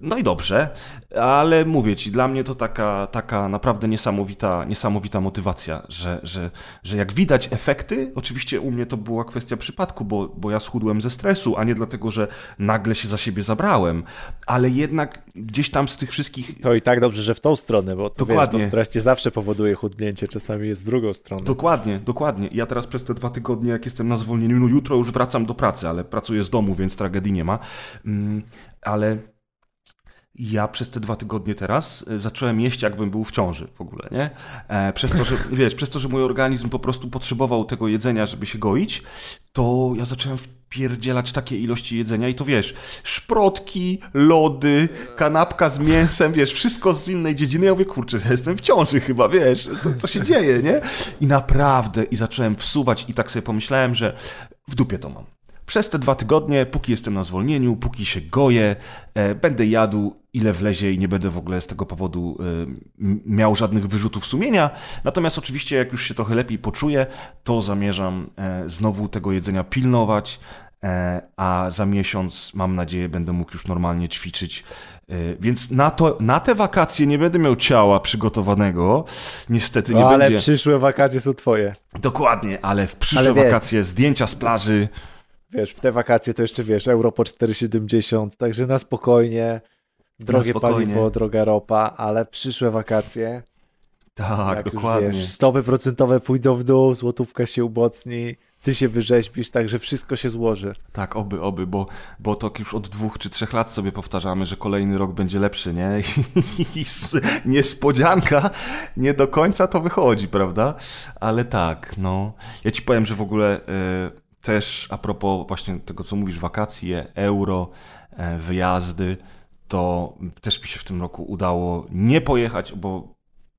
no i dobrze, ale mówię ci, dla mnie to taka, taka naprawdę niesamowita, niesamowita motywacja, że, że, że jak widać efekty, oczywiście u mnie to była kwestia przypadku, bo, bo ja schudłem ze stresu, a nie dlatego, że nagle się za siebie zabrałem, ale jednak gdzieś tam z tych wszystkich... To i tak dobrze, że w tą stronę, bo to dokładnie. wiesz, to stres nie zawsze powoduje chudnięcie, czasami jest w drugą stronę. Dokładnie, dokładnie. Ja teraz przez te dwa tygodnie, jak jestem na zwolnieniu, no jutro już wracam do pracy, ale pracuję z domu, więc tragedii nie ma. Mm, ale ja przez te dwa tygodnie teraz e, zacząłem jeść, jakbym był w ciąży w ogóle, nie? E, przez to, że, wiesz, przez to, że mój organizm po prostu potrzebował tego jedzenia, żeby się goić, to ja zacząłem wpierdzielać takie ilości jedzenia i to wiesz, szprotki, lody, kanapka z mięsem, wiesz, wszystko z innej dziedziny. Ja mówię, kurczę, jestem w ciąży chyba, wiesz, to, co się dzieje, nie? I naprawdę, i zacząłem wsuwać i tak sobie pomyślałem, że w dupie to mam. Przez te dwa tygodnie, póki jestem na zwolnieniu, póki się goję, e, będę jadł ile wlezie i nie będę w ogóle z tego powodu e, miał żadnych wyrzutów sumienia. Natomiast oczywiście, jak już się trochę lepiej poczuję, to zamierzam e, znowu tego jedzenia pilnować, e, a za miesiąc, mam nadzieję, będę mógł już normalnie ćwiczyć. E, więc na, to, na te wakacje nie będę miał ciała przygotowanego. Niestety nie no, ale będzie. Ale przyszłe wakacje są twoje. Dokładnie, ale w przyszłe ale wakacje zdjęcia z plaży wiesz, w te wakacje to jeszcze, wiesz, euro po 4,70, także na spokojnie, drogie na spokojnie. paliwo, droga ropa, ale przyszłe wakacje, tak, jak dokładnie. Już, wiesz, stopy procentowe pójdą w dół, złotówka się umocni, ty się wyrzeźbisz, także wszystko się złoży. Tak, oby, oby, bo, bo to już od dwóch czy trzech lat sobie powtarzamy, że kolejny rok będzie lepszy, nie? I niespodzianka, nie do końca to wychodzi, prawda? Ale tak, no. Ja ci powiem, że w ogóle... Yy też a propos właśnie tego, co mówisz, wakacje, euro, e, wyjazdy, to też mi się w tym roku udało nie pojechać, bo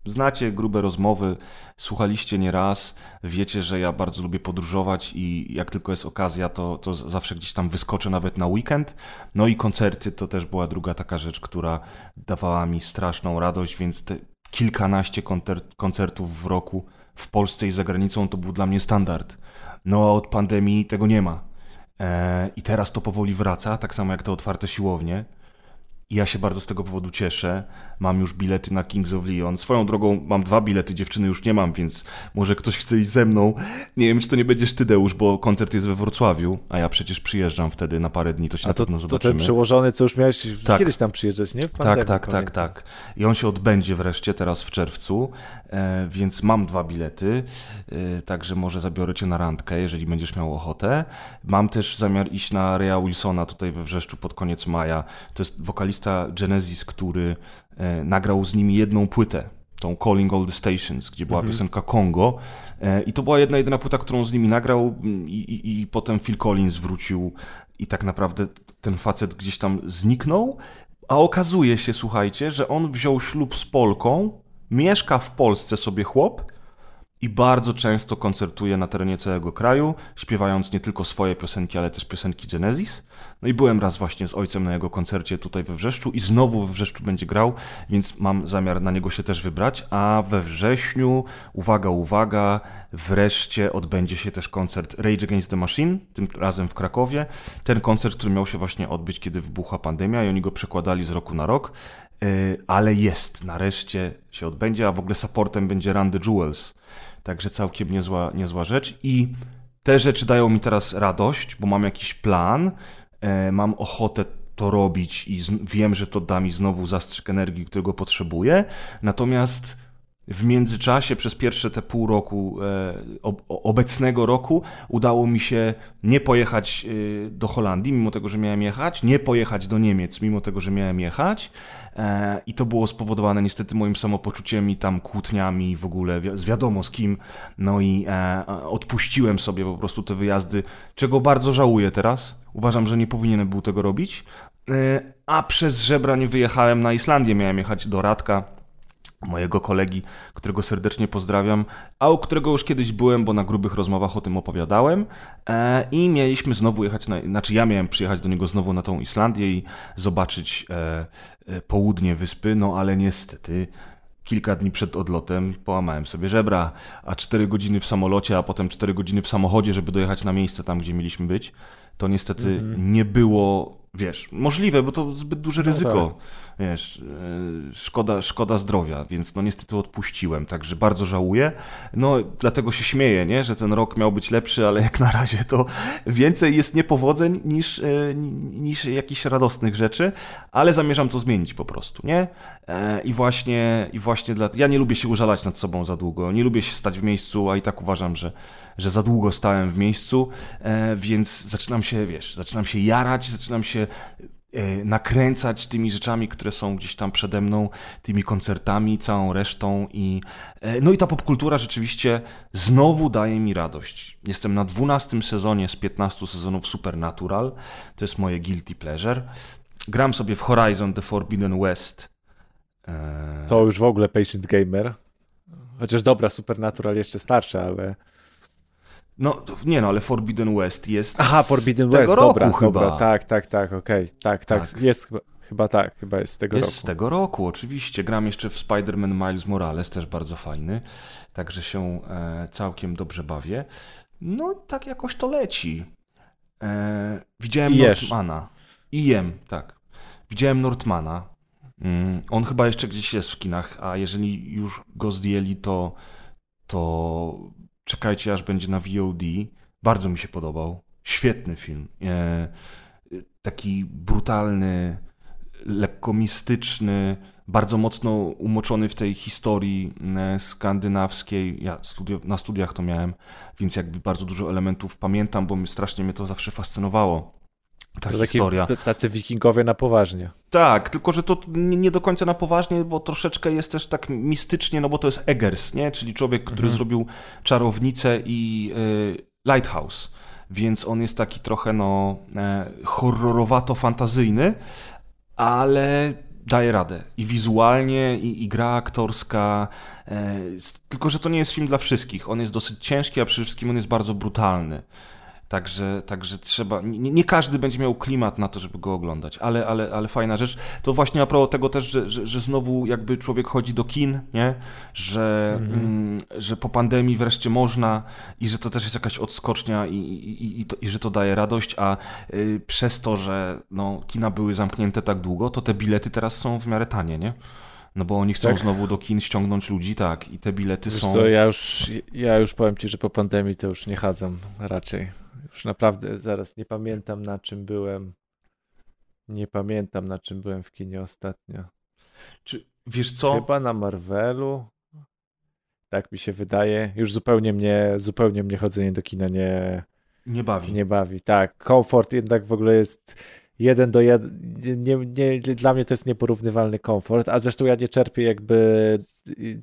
znacie grube rozmowy, słuchaliście nieraz, wiecie, że ja bardzo lubię podróżować i jak tylko jest okazja, to, to zawsze gdzieś tam wyskoczę nawet na weekend. No i koncerty to też była druga taka rzecz, która dawała mi straszną radość, więc te kilkanaście koncertów w roku w Polsce i za granicą to był dla mnie standard. No a od pandemii tego nie ma. E, I teraz to powoli wraca, tak samo jak te otwarte siłownie. I ja się bardzo z tego powodu cieszę. Mam już bilety na Kings of Leon. Swoją drogą mam dwa bilety, dziewczyny już nie mam, więc może ktoś chce iść ze mną. Nie wiem, czy to nie będziesz ty, Deusz, bo koncert jest we Wrocławiu, a ja przecież przyjeżdżam wtedy na parę dni, to się a na to, pewno zobaczymy. To ten przełożony, co już miałeś tak. kiedyś tam przyjeżdżać, nie? W tak, tak, tak, tak. I on się odbędzie wreszcie teraz w czerwcu, e, więc mam dwa bilety, e, także może zabiorę cię na randkę, jeżeli będziesz miał ochotę. Mam też zamiar iść na Rea Wilsona tutaj we Wrzeszczu pod koniec maja. To jest wokalista Genesis, który e, nagrał z nimi jedną płytę tą Calling All the Stations, gdzie była mhm. piosenka Kongo. I to była jedna, jedyna płyta, którą z nimi nagrał i, i, i, potem Phil Collins wrócił i tak naprawdę ten facet gdzieś tam zniknął, a okazuje się, słuchajcie, że on wziął ślub z Polką, mieszka w Polsce sobie chłop i bardzo często koncertuje na terenie całego kraju, śpiewając nie tylko swoje piosenki, ale też piosenki Genesis. No i byłem raz właśnie z ojcem na jego koncercie tutaj we Wrzeszczu i znowu we Wrzeszczu będzie grał, więc mam zamiar na niego się też wybrać, a we wrześniu, uwaga, uwaga, wreszcie odbędzie się też koncert Rage Against the Machine, tym razem w Krakowie. Ten koncert, który miał się właśnie odbyć, kiedy wybuchła pandemia i oni go przekładali z roku na rok, y, ale jest, nareszcie się odbędzie, a w ogóle supportem będzie the Jewels Także całkiem niezła, niezła rzecz. I te rzeczy dają mi teraz radość, bo mam jakiś plan, e, mam ochotę to robić i wiem, że to da mi znowu zastrzyk energii, którego potrzebuję. Natomiast w międzyczasie, przez pierwsze te pół roku e, obecnego roku, udało mi się nie pojechać e, do Holandii, mimo tego, że miałem jechać, nie pojechać do Niemiec, mimo tego, że miałem jechać. E, I to było spowodowane niestety moim samopoczuciem i tam kłótniami w ogóle, z wiadomo z kim. No i odpuściłem sobie po prostu te wyjazdy, czego bardzo żałuję teraz. Uważam, że nie powinienem był tego robić. A przez żebra nie wyjechałem na Islandię, miałem jechać do Radka mojego kolegi, którego serdecznie pozdrawiam, a u którego już kiedyś byłem, bo na grubych rozmowach o tym opowiadałem. E, i mieliśmy znowu jechać, na, znaczy ja miałem przyjechać do niego znowu na tą Islandię i zobaczyć e, e, południe wyspy, no ale niestety kilka dni przed odlotem połamałem sobie żebra, a cztery godziny w samolocie, a potem cztery godziny w samochodzie, żeby dojechać na miejsce tam, gdzie mieliśmy być, to niestety mhm. nie było wiesz, możliwe, bo to zbyt duże no ryzyko, no tak. Wiesz, e, szkoda, szkoda zdrowia, więc no niestety odpuściłem, także bardzo żałuję. No dlatego się śmieję, nie, że ten rok miał być lepszy, ale jak na razie to więcej jest niepowodzeń niż, e, niż jakichś radosnych rzeczy, ale zamierzam to zmienić po prostu, nie? E, I właśnie, i właśnie dla... ja nie lubię się użalać nad sobą za długo, nie lubię się stać w miejscu, a i tak uważam, że, że za długo stałem w miejscu, więc zaczynam się, wiesz, zaczynam się jarać, zaczynam się nakręcać tymi rzeczami, które są gdzieś tam przede mną, tymi koncertami, całą resztą i e, no i ta popkultura rzeczywiście znowu daje mi radość. Jestem na 12 sezonie z 15 sezonów Supernatural. To jest moje guilty pleasure. Gram sobie w Horizon The Forbidden West. E, to już w ogóle Patient Gamer. Chociaż dobra, Supernatural jeszcze starsze, ale no, nie no, ale Forbidden West jest. Aha, Forbidden West, roku dobra, chyba. dobra, tak, tak, tak, okej, okay. tak, tak, tak, jest chyba, chyba tak, chyba jest z tego jest roku. z tego roku, oczywiście. Gram jeszcze w Spider-Man Miles Morales, też bardzo fajny, także się e, całkiem dobrze bawię. No tak jakoś to leci. E, widziałem Northmana. I jem, tak. Widziałem Northmana. Mm, on chyba jeszcze gdzieś jest w kinach, a jeżeli już go zdjęli, to to czekajcie aż będzie na VOD. Bardzo mi się podobał. Świetny film. E, taki brutalny, lekko mistyczny, bardzo mocno umoczony w tej historii e, skandynawskiej. Ja na studiach to miałem, więc jakby bardzo dużo elementów pamiętam, bo strasznie mnie to zawsze fascynowało ta to historia. Tacy wikingowie na poważnie. Tak, tylko że to nie do końca na poważnie, bo troszeczkę jest też tak mistycznie, no bo to jest Eggers, nie? czyli człowiek, który mhm. zrobił czarownicę i y, Lighthouse. Więc on jest taki trochę no e, horrorowato-fantazyjny, ale daje radę. I wizualnie, i, i gra aktorska. E, tylko, że to nie jest film dla wszystkich. On jest dosyć ciężki, a przede wszystkim on jest bardzo brutalny. Także, także trzeba. Nie, nie, każdy będzie miał klimat na to, żeby go oglądać, ale, ale, ale fajna rzecz. To właśnie a propos tego też, że, że, że znowu jakby człowiek chodzi do kin, nie? Że, mhm. mm, że po pandemii wreszcie można i że to też jest jakaś odskocznia i, i, i, to, i że to daje radość, a y, przez to, że no, kina były zamknięte tak długo, to te bilety teraz są w miarę tanie, nie? No bo oni chcą tak. znowu do kin ściągnąć ludzi, tak, i te bilety Wiesz są. Co, ja już, ja już powiem ci, że po pandemii to już nie chadzam raczej. Już naprawdę zaraz nie pamiętam na czym byłem. Nie pamiętam na czym byłem w kinie ostatnio. Czy wiesz co? Chyba na Marvelu. Tak mi się wydaje. Już zupełnie mnie, zupełnie mnie chodzenie do kina nie, nie bawi. Nie bawi, tak. Komfort jednak w ogóle jest jeden do jeden. Nie, nie, dla mnie to jest nieporównywalny komfort, a zresztą ja nie czerpię jakby,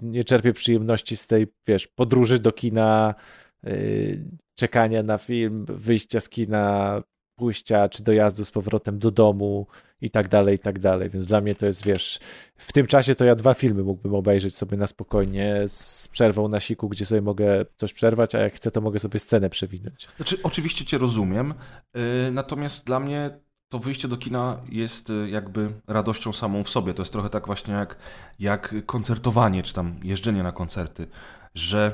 nie czerpię przyjemności z tej, wiesz, podróży do kina, yy, czekania na film, wyjścia z kina, pójścia czy dojazdu z powrotem do domu i tak dalej, i tak dalej. Więc dla mnie to jest, wiesz, w tym czasie to ja dwa filmy mógłbym obejrzeć sobie na spokojnie z przerwą na siku, gdzie sobie mogę coś przerwać, a jak chcę, to mogę sobie scenę przewinąć. Znaczy, oczywiście cię rozumiem, yy, natomiast dla mnie to wyjście do kina jest y, jakby radością samą w sobie. To jest trochę tak właśnie jak, jak koncertowanie, czy tam jeżdżenie na koncerty, że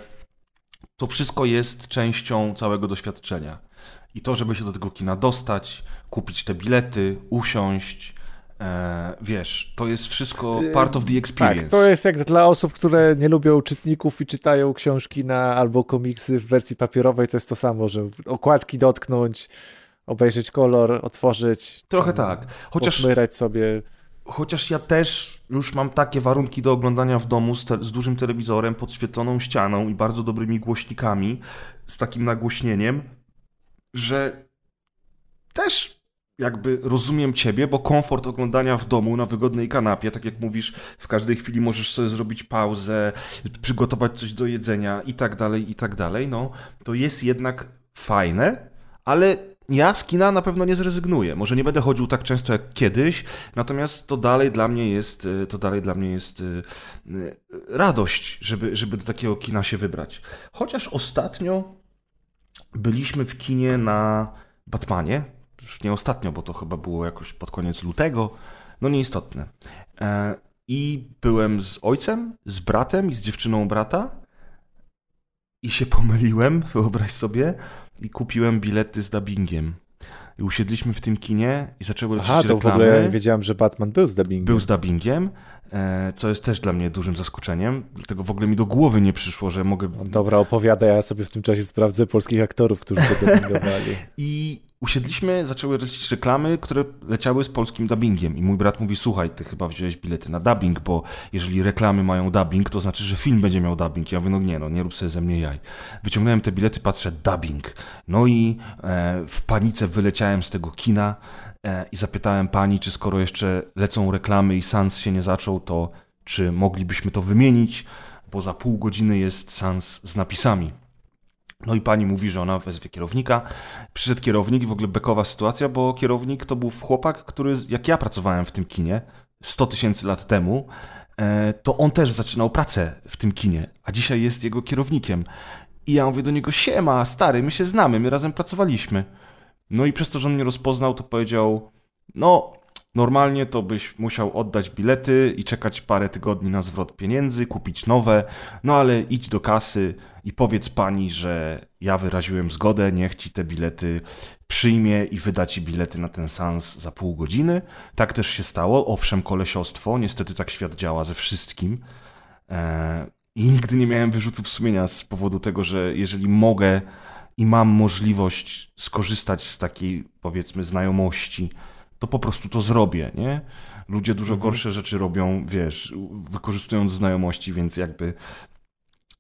to wszystko jest częścią całego doświadczenia. I to, żeby się do tego kina dostać, kupić te bilety, usiąść, e, wiesz, to jest wszystko e, part of the experience. Tak, to jest jak dla osób, które nie lubią czytników i czytają książki na albo komiksy w wersji papierowej, to jest to samo, że okładki dotknąć, obejrzeć kolor, otworzyć. Trochę tak. Chociaż sobie. Chociaż ja też już mam takie warunki do oglądania w domu z, te, z, dużym telewizorem, podświetloną ścianą i bardzo dobrymi głośnikami, z takim nagłośnieniem, że też jakby rozumiem ciebie, bo komfort oglądania w domu na wygodnej kanapie, tak jak mówisz, w każdej chwili możesz sobie zrobić pauzę, przygotować coś do jedzenia i tak dalej, i tak dalej, no to jest jednak fajne, ale ja z kina na pewno nie zrezygnuję. Może nie będę chodził tak często jak kiedyś, natomiast to dalej dla mnie jest, y, to dalej dla mnie jest y, y, radość, żeby, żeby do takiego kina się wybrać. Chociaż ostatnio byliśmy w kinie na Batmanie. Już nie ostatnio, bo to chyba było jakoś pod koniec lutego. No nieistotne. E, I byłem z ojcem, z bratem i z dziewczyną brata. I się pomyliłem, wyobraź sobie i kupiłem bilety z dubbingiem. I usiedliśmy w tym kinie i zaczęły lecieć Aha, to reklamy. w ogóle ja nie wiedziałem, że Batman był z dubbingiem. Był z dubbingiem, e, co jest też dla mnie dużym zaskoczeniem. Dlatego w ogóle mi do głowy nie przyszło, że mogę... Dobra, opowiada, ja sobie w tym czasie sprawdzę polskich aktorów, którzy to dubbingowali. I usiedliśmy, zaczęły lecieć reklamy, które leciały z polskim dubbingiem. I mój brat mówi, słuchaj, ty chyba wziąłeś bilety na dubbing, bo jeżeli reklamy mają dubbing, to znaczy, że film będzie miał dubbing. Ja mówię, no nie, no nie rób sobie ze mnie jaj. Wyciągnąłem te bilety, patrzę, dubbing. No i e, w panice wyleciałem z tego kina e, i zapytałem pani, czy skoro jeszcze lecą reklamy i sans się nie zaczął, to czy moglibyśmy to wymienić, bo za pół godziny jest sans z napisami. No i pani mówi, że ona wezwie kierownika. Przyszedł kierownik i w ogóle bekowa sytuacja, bo kierownik to był chłopak, który, jak ja pracowałem w tym kinie 100 tysięcy lat temu, e, to on też zaczynał pracę w tym kinie, a dzisiaj jest jego kierownikiem. I ja mówię do niego, siema, stary, my się znamy, my razem pracowaliśmy. No i przez to, że on mnie rozpoznał, to powiedział, no, normalnie to byś musiał oddać bilety i czekać parę tygodni na zwrot pieniędzy, kupić nowe, no ale idź do kasy i powiedz pani, że ja wyraziłem zgodę, niech ci te bilety przyjmie i wyda ci bilety na ten sans za pół godziny. Tak też się stało. Owszem, kolesiostwo, niestety tak świat działa ze wszystkim. Eee, I nigdy nie miałem wyrzutów sumienia z powodu tego, że jeżeli mogę i mam możliwość skorzystać z takiej, powiedzmy, znajomości, to po prostu to zrobię, nie? Ludzie dużo mhm. gorsze rzeczy robią, wiesz, wykorzystując znajomości, więc jakby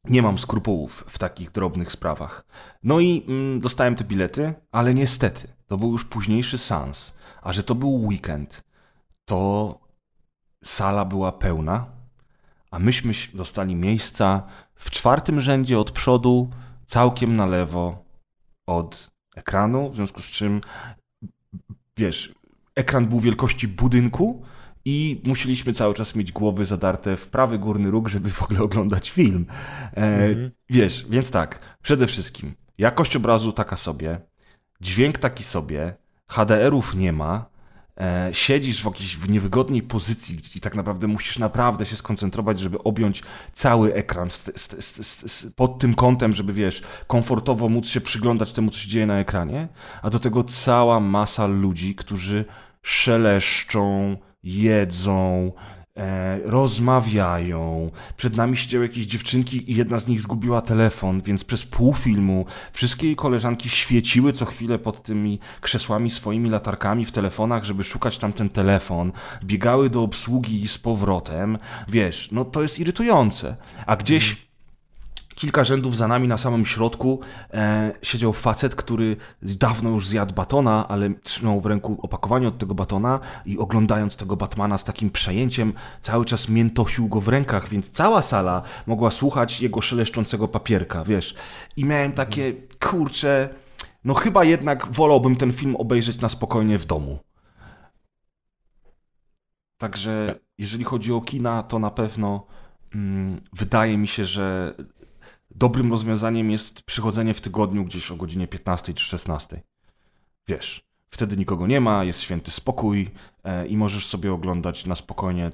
nie mam skrupułów w takich drobnych sprawach. No i mm, dostałem te bilety, ale niestety, to był już późniejszy sans, a że to był weekend, to sala była pełna, a myśmy dostali miejsca w czwartym rzędzie od przodu, całkiem na lewo od ekranu, w związku z czym, wiesz, ekran był wielkości budynku i musieliśmy cały czas mieć głowy zadarte w prawy górny róg, żeby w ogóle oglądać film. E, mhm. Wiesz, więc tak, przede wszystkim jakość obrazu taka sobie, dźwięk taki sobie, HDR-ów nie ma, e, siedzisz w jakiejś w niewygodnej pozycji i tak naprawdę musisz naprawdę się skoncentrować, żeby objąć cały ekran z, z, z, pod tym kątem, żeby wiesz, komfortowo móc się przyglądać temu, co się dzieje na ekranie, a do tego cała masa ludzi, którzy szeleszczą, jedzą, e, rozmawiają. Przed nami siedziały jakieś dziewczynki i jedna z nich zgubiła telefon, więc przez pół filmu wszystkie jej koleżanki świeciły co chwilę pod tymi krzesłami swoimi latarkami w telefonach, żeby szukać tam ten telefon. Biegały do obsługi i z powrotem. Wiesz, no to jest irytujące. A gdzieś Kilka rzędów za nami na samym środku e, siedział facet, który dawno już zjadł batona, ale trzymał w ręku opakowanie od tego batona i oglądając tego Batmana z takim przejęciem, cały czas miętosił go w rękach, więc cała sala mogła słuchać jego szeleszczącego papierka, wiesz. I miałem takie, kurcze, no chyba jednak wolałbym ten film obejrzeć na spokojnie w domu. Także jeżeli chodzi o kina, to na pewno mm, wydaje mi się, że dobrym rozwiązaniem jest przychodzenie w tygodniu gdzieś o godzinie 15 czy 16. Wiesz, wtedy nikogo nie ma, jest święty spokój e, i możesz sobie oglądać na spokojnie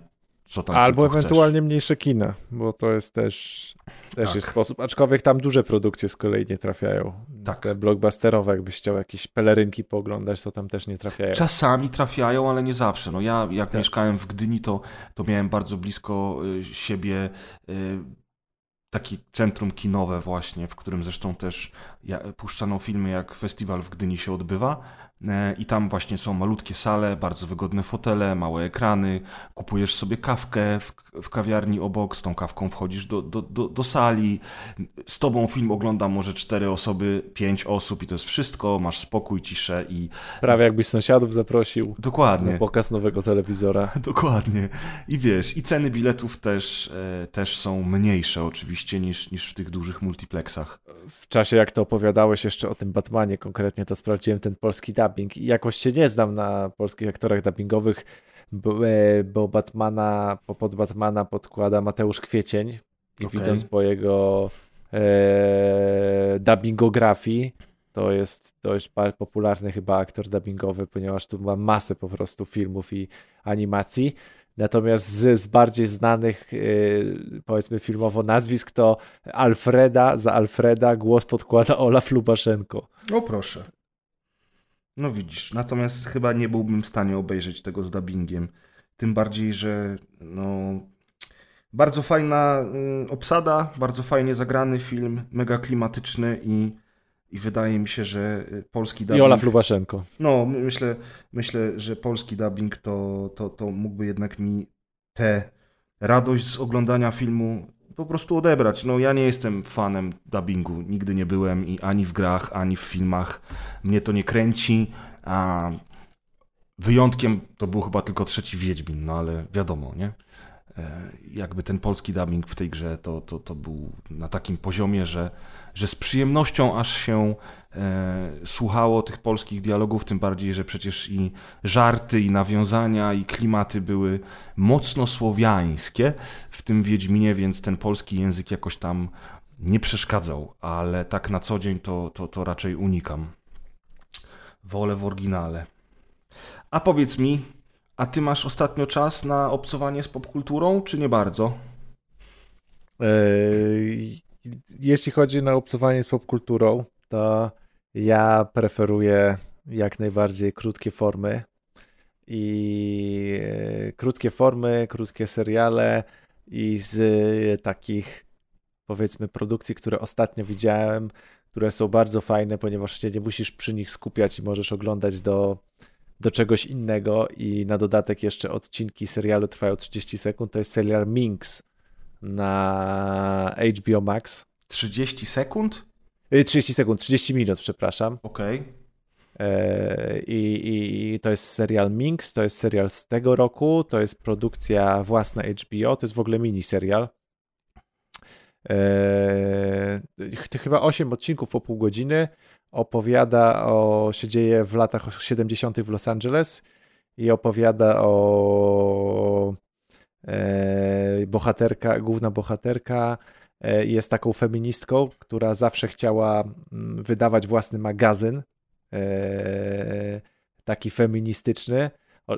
co tam Albo ewentualnie chcesz. mniejsze kina, bo to jest też, też tak. jest sposób. Aczkolwiek tam duże produkcje z kolei nie trafiają. Tak. Te blockbusterowe, jakbyś chciał jakieś pelerynki pooglądać, to tam też nie trafiają. Czasami trafiają, ale nie zawsze. No ja jak tak. mieszkałem w Gdyni, to, to miałem bardzo blisko y, siebie takie centrum kinowe właśnie, w którym zresztą też puszczano filmy, jak festiwal w Gdyni się odbywa. E, I tam właśnie są malutkie sale, bardzo wygodne fotele, małe ekrany. Kupujesz sobie kawkę w, w kawiarni obok, z tą kawką wchodzisz do, do, do, do, sali. Z tobą film ogląda może cztery osoby, pięć osób i to jest wszystko. Masz spokój, ciszę i. Prawie jakbyś sąsiadów zaprosił. Dokładnie. Na pokaz nowego telewizora. Dokładnie. I wiesz, i ceny biletów też, e, też są mniejsze oczywiście niż, niż w tych dużych multiplexach. W czasie jak to opowiadałeś jeszcze o tym Batmanie konkretnie, to sprawdziłem ten polski dubbing i jakoś się nie znam na polskich aktorach dubbingowych, bo, e, bo Batmana, pod Batmana podkłada Mateusz Kwiecień i okay. widząc po jego e, dubbingografii, to jest dość popularny chyba aktor dubbingowy, ponieważ tu ma masę po prostu filmów i animacji. Natomiast z, z bardziej znanych, yy, powiedzmy filmowo nazwisk, to Alfreda, za Alfreda głos podkłada Olaf Lubaszenko. O proszę. No widzisz, natomiast chyba nie byłbym w stanie obejrzeć tego z dubbingiem. Tym bardziej, że no, bardzo fajna y, obsada, bardzo fajnie zagrany film, mega klimatyczny i i wydaje mi się, że y, polski dubbing... I Olaf Lubaszenko. No, myślę, myślę że polski dubbing to, to, to mógłby jednak mi tę radość z oglądania filmu po prostu odebrać. No ja nie jestem fanem dubbingu, nigdy nie byłem i ani w grach, ani w filmach. Mnie to nie kręci, a wyjątkiem to był chyba tylko trzeci Wiedźmin, no ale wiadomo, nie? E, jakby ten polski dubbing w tej grze to, to, to był na takim poziomie, że, że z przyjemnością aż się e, słuchało tych polskich dialogów, tym bardziej, że przecież i żarty, i nawiązania, i klimaty były mocno słowiańskie w tym Wiedźminie, więc ten polski język jakoś tam nie przeszkadzał, ale tak na co dzień to, to, to raczej unikam. Wolę w oryginale. A powiedz mi, a ty masz ostatnio czas na obcowanie z popkulturą, czy nie bardzo? Eee, jeśli chodzi na obcowanie z popkulturą, to ja preferuję jak najbardziej krótkie formy i e, krótkie formy, krótkie seriale i z takich powiedzmy produkcji, które ostatnio widziałem, które są bardzo fajne, ponieważ się nie musisz przy nich skupiać i możesz oglądać do do czegoś innego i na dodatek jeszcze odcinki serialu trwają 30 sekund, to jest serial Minx na HBO Max. 30 sekund? 30 y, sekund, 30 minut, przepraszam. Okej. Okay. E, I, I, to jest serial Minx, to jest serial z tego roku, to jest produkcja własna HBO, to jest w ogóle mini serial. E, chyba 8 odcinków po pół godziny opowiada o, się dzieje w latach 70. w Los Angeles i opowiada o e, bohaterka, główna bohaterka e, jest taką feministką, która zawsze chciała mm, wydawać własny magazyn e, taki feministyczny,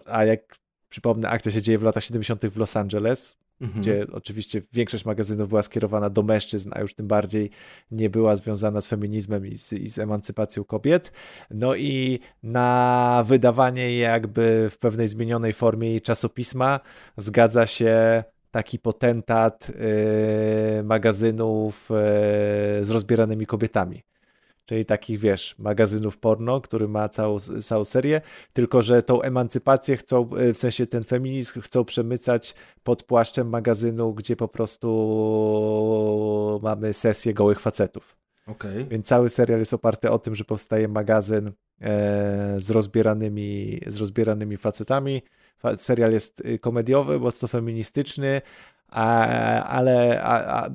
a jak przypomnę, akcja się dzieje w latach 70. w Los Angeles, mhm. gdzie oczywiście większość magazynów była skierowana do mężczyzn, a już tym bardziej nie była związana z feminizmem i z, i z emancypacją kobiet. No i na wydawanie jakby w pewnej zmienionej formie czasopisma zgadza się taki potentat yy, magazynów yy, z rozbieranymi kobietami czyli takich, wiesz, magazynów porno, który ma całą, całą serię, tylko że tą emancypację chcą, e, w sensie ten feminizm chcą przemycać pod płaszczem magazynu, gdzie po prostu mamy sesję gołych facetów. Okay. Więc cały serial jest oparty o tym, że powstaje magazyn e, z, rozbieranymi, z rozbieranymi facetami. Serial jest y, komediowy, mocno feministyczny, a, ale a, a,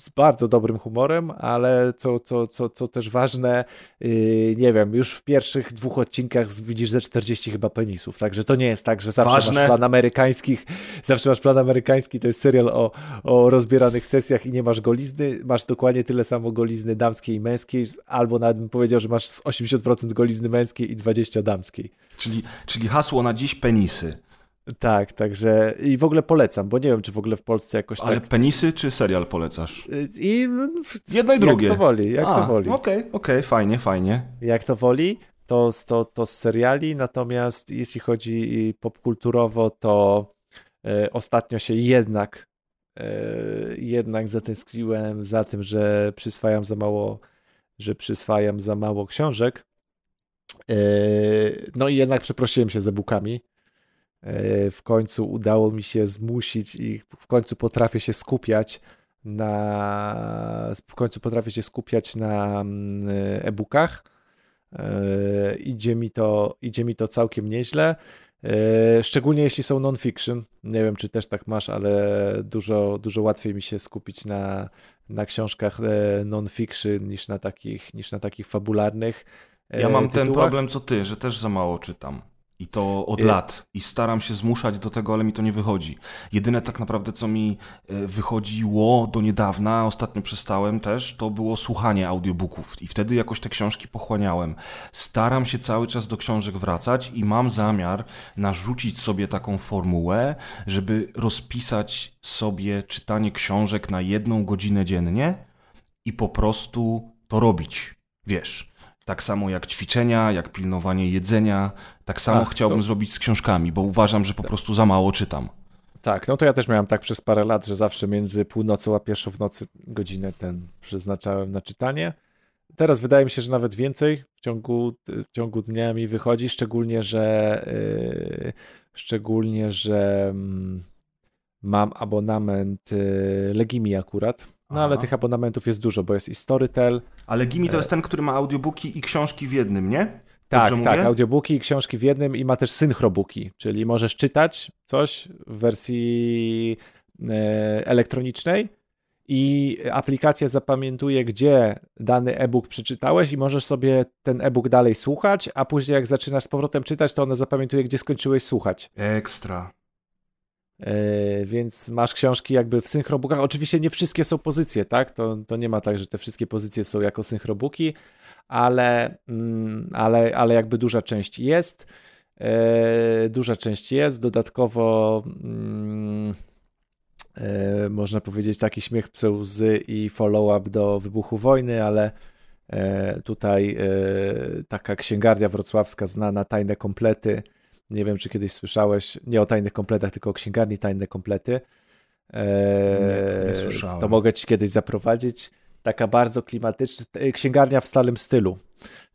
z bardzo dobrym humorem, ale co, co, co, co też ważne, yy, nie wiem, już w pierwszych dwóch odcinkach widzisz ze 40 chyba penisów, także to nie jest tak, że zawsze ważne. masz plan amerykańskich, zawsze masz plan amerykański, to jest serial o, o rozbieranych sesjach i nie masz golizny, masz dokładnie tyle samo golizny damskiej i męskiej, albo nawet bym powiedział, że masz 80% golizny męskiej i 20 damskiej. Czyli, czyli hasło na dziś penisy. Tak, także i w ogóle polecam, bo nie wiem, czy w ogóle w Polsce jakoś Ale tak... penisy czy serial polecasz? I no, Jedno i drugie. Jak to woli, jak A, to woli. Okej, okay, okej, okay, fajnie, fajnie. Jak to woli, to, to, to z seriali, natomiast jeśli chodzi popkulturowo, to e, ostatnio się jednak e, jednak zatęskniłem za tym, że przyswajam za mało że przyswajam za mało książek. E, no i jednak przeprosiłem się z e-bookami E, w końcu udało mi się zmusić i w końcu potrafię się skupiać na w końcu potrafię się skupiać na mm, e-bookach. E, idzie mi to, idzie mi to całkiem nieźle. Szczególnie jeśli są non-fiction. Nie wiem, czy też tak masz, ale dużo, dużo łatwiej mi się skupić na, na książkach non-fiction niż na takich, niż na takich fabularnych. Ja mam tytułach. ten problem co ty, że też za mało czytam. I to od lat. I staram się zmuszać do tego, ale mi to nie wychodzi. Jedyne tak naprawdę, co mi e, wychodziło do niedawna, ostatnio przestałem też, to było słuchanie audiobooków. I wtedy jakoś te książki pochłaniałem. Staram się cały czas do książek wracać i mam zamiar narzucić sobie taką formułę, żeby rozpisać sobie czytanie książek na jedną godzinę dziennie i po prostu to robić. Wiesz tak samo jak ćwiczenia, jak pilnowanie jedzenia. Tak samo Ach, chciałbym to... zrobić z książkami, bo uważam, że po prostu za mało czytam. Tak, no to ja też miałem tak przez parę lat, że zawsze między północą a pierwszą w nocy godzinę ten przeznaczałem na czytanie. Teraz wydaje mi się, że nawet więcej w ciągu, w ciągu dnia mi wychodzi, szczególnie, że yy, szczególnie, że yy, mam abonament yy, Legimi akurat, no ale tych abonamentów jest dużo, bo jest i Storytel. Ale Gimi to jest ten, który ma audiobooki i książki w jednym, nie? tak, Dobrze tak, mówię? audiobooki i książki w jednym i ma też synchrobuki, czyli możesz czytać coś w wersji e, elektronicznej i aplikacja zapamiętuje, gdzie dany e-book przeczytałeś i możesz sobie ten e-book dalej słuchać, a później jak zaczynasz z powrotem czytać, to ona zapamiętuje, gdzie skończyłeś słuchać. Ekstra. E, więc masz książki jakby w synchrobookach. Oczywiście nie wszystkie są pozycje, tak? To, to nie ma tak, że te wszystkie pozycje są jako synchrobuki, ale, mm, ale, ale jakby duża część jest. E, duża część jest. Dodatkowo mm, e, można powiedzieć taki śmiech, pse łzy i follow-up do wybuchu wojny, ale tutaj taka księgarnia wrocławska znana, tajne komplety, nie wiem, czy kiedyś słyszałeś, nie o tajnych kompletach, tylko o księgarni tajne komplety. Eee, nie, nie słyszałem. To mogę ci kiedyś zaprowadzić. Taka bardzo klimatyczna księgarnia w starym stylu.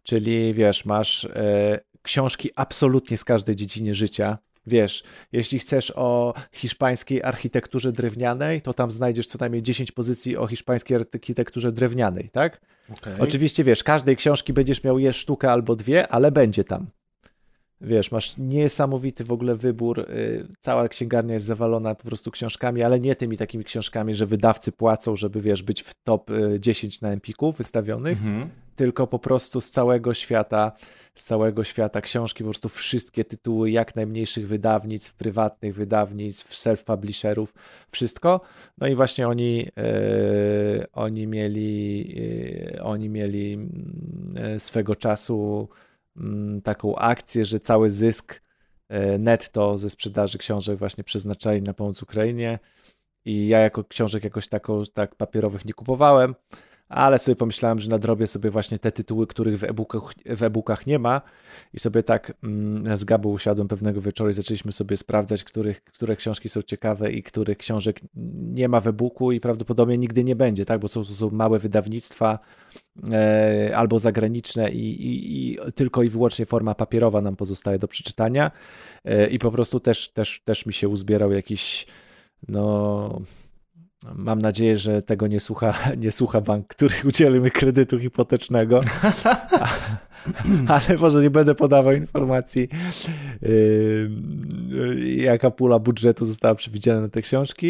Czyli wiesz, masz e, książki absolutnie z każdej dziedziny życia. Wiesz, jeśli chcesz o hiszpańskiej architekturze drewnianej, to tam znajdziesz co najmniej 10 pozycji o hiszpańskiej architekturze drewnianej, tak? Okay. Oczywiście wiesz, każdej książki będziesz miał je sztukę albo dwie, ale będzie tam. Wiesz, masz niesamowity w ogóle wybór. Y, cała księgarnia jest zawalona po prostu książkami, ale nie tymi takimi książkami, że wydawcy płacą, żeby wiesz, być w top 10 y, na Empiku wystawionych, mhm. tylko po prostu z całego świata, z całego świata książki, po prostu wszystkie tytuły jak najmniejszych wydawnictw, prywatnych wydawnictw, self-publisherów, wszystko. No i właśnie oni, yy, oni mieli, yy, oni mieli yy, swego czasu Mm, taką akcję, że cały zysk e, netto ze sprzedaży książek właśnie przeznaczali na pomoc Ukrainie. I ja jako książek jakoś taką, tak papierowych nie kupowałem, ale sobie pomyślałem, że nadrobię sobie właśnie te tytuły, których w e-bookach, w e-bookach nie ma. I sobie tak mm, z Gabą usiadłem pewnego wieczoru i zaczęliśmy sobie sprawdzać, których, które książki są ciekawe i których książek nie ma w e-booku i prawdopodobnie nigdy nie będzie, tak, bo są, są małe wydawnictwa e, albo zagraniczne i, i, i, tylko i wyłącznie forma papierowa nam pozostaje do przeczytania. E, i po prostu też, też, też mi się uzbierał jakiś no Mam nadzieję, że tego nie słucha, nie słucha bank, który udzielił mi kredytu hipotecznego. Ale może nie będę podawał informacji, yy, jaka pula budżetu została przewidziana na te książki.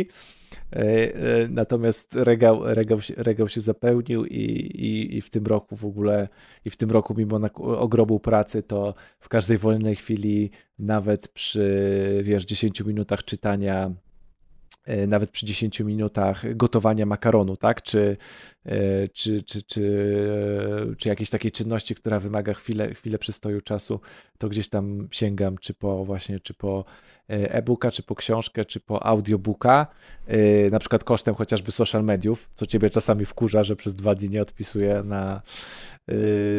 Yy, yy, natomiast regał, regał, się, regał się zapełnił i, i, i w tym roku w ogóle, i w tym roku mimo ogrobu pracy, to w każdej wolnej chwili, nawet przy wiesz, 10 minutach czytania nawet przy 10 minutach gotowania makaronu, tak? Czy, e, czy, czy, czy, czy jakiejś takiej czynności, która wymaga chwilę, chwilę przystoju czasu, to gdzieś tam sięgam, czy po właśnie, czy po e, e-booka, czy po książkę, czy po audiobooka, na przykład kosztem chociażby social mediów, co ciebie czasami wkurza, że przez dwa dni nie odpisuję na,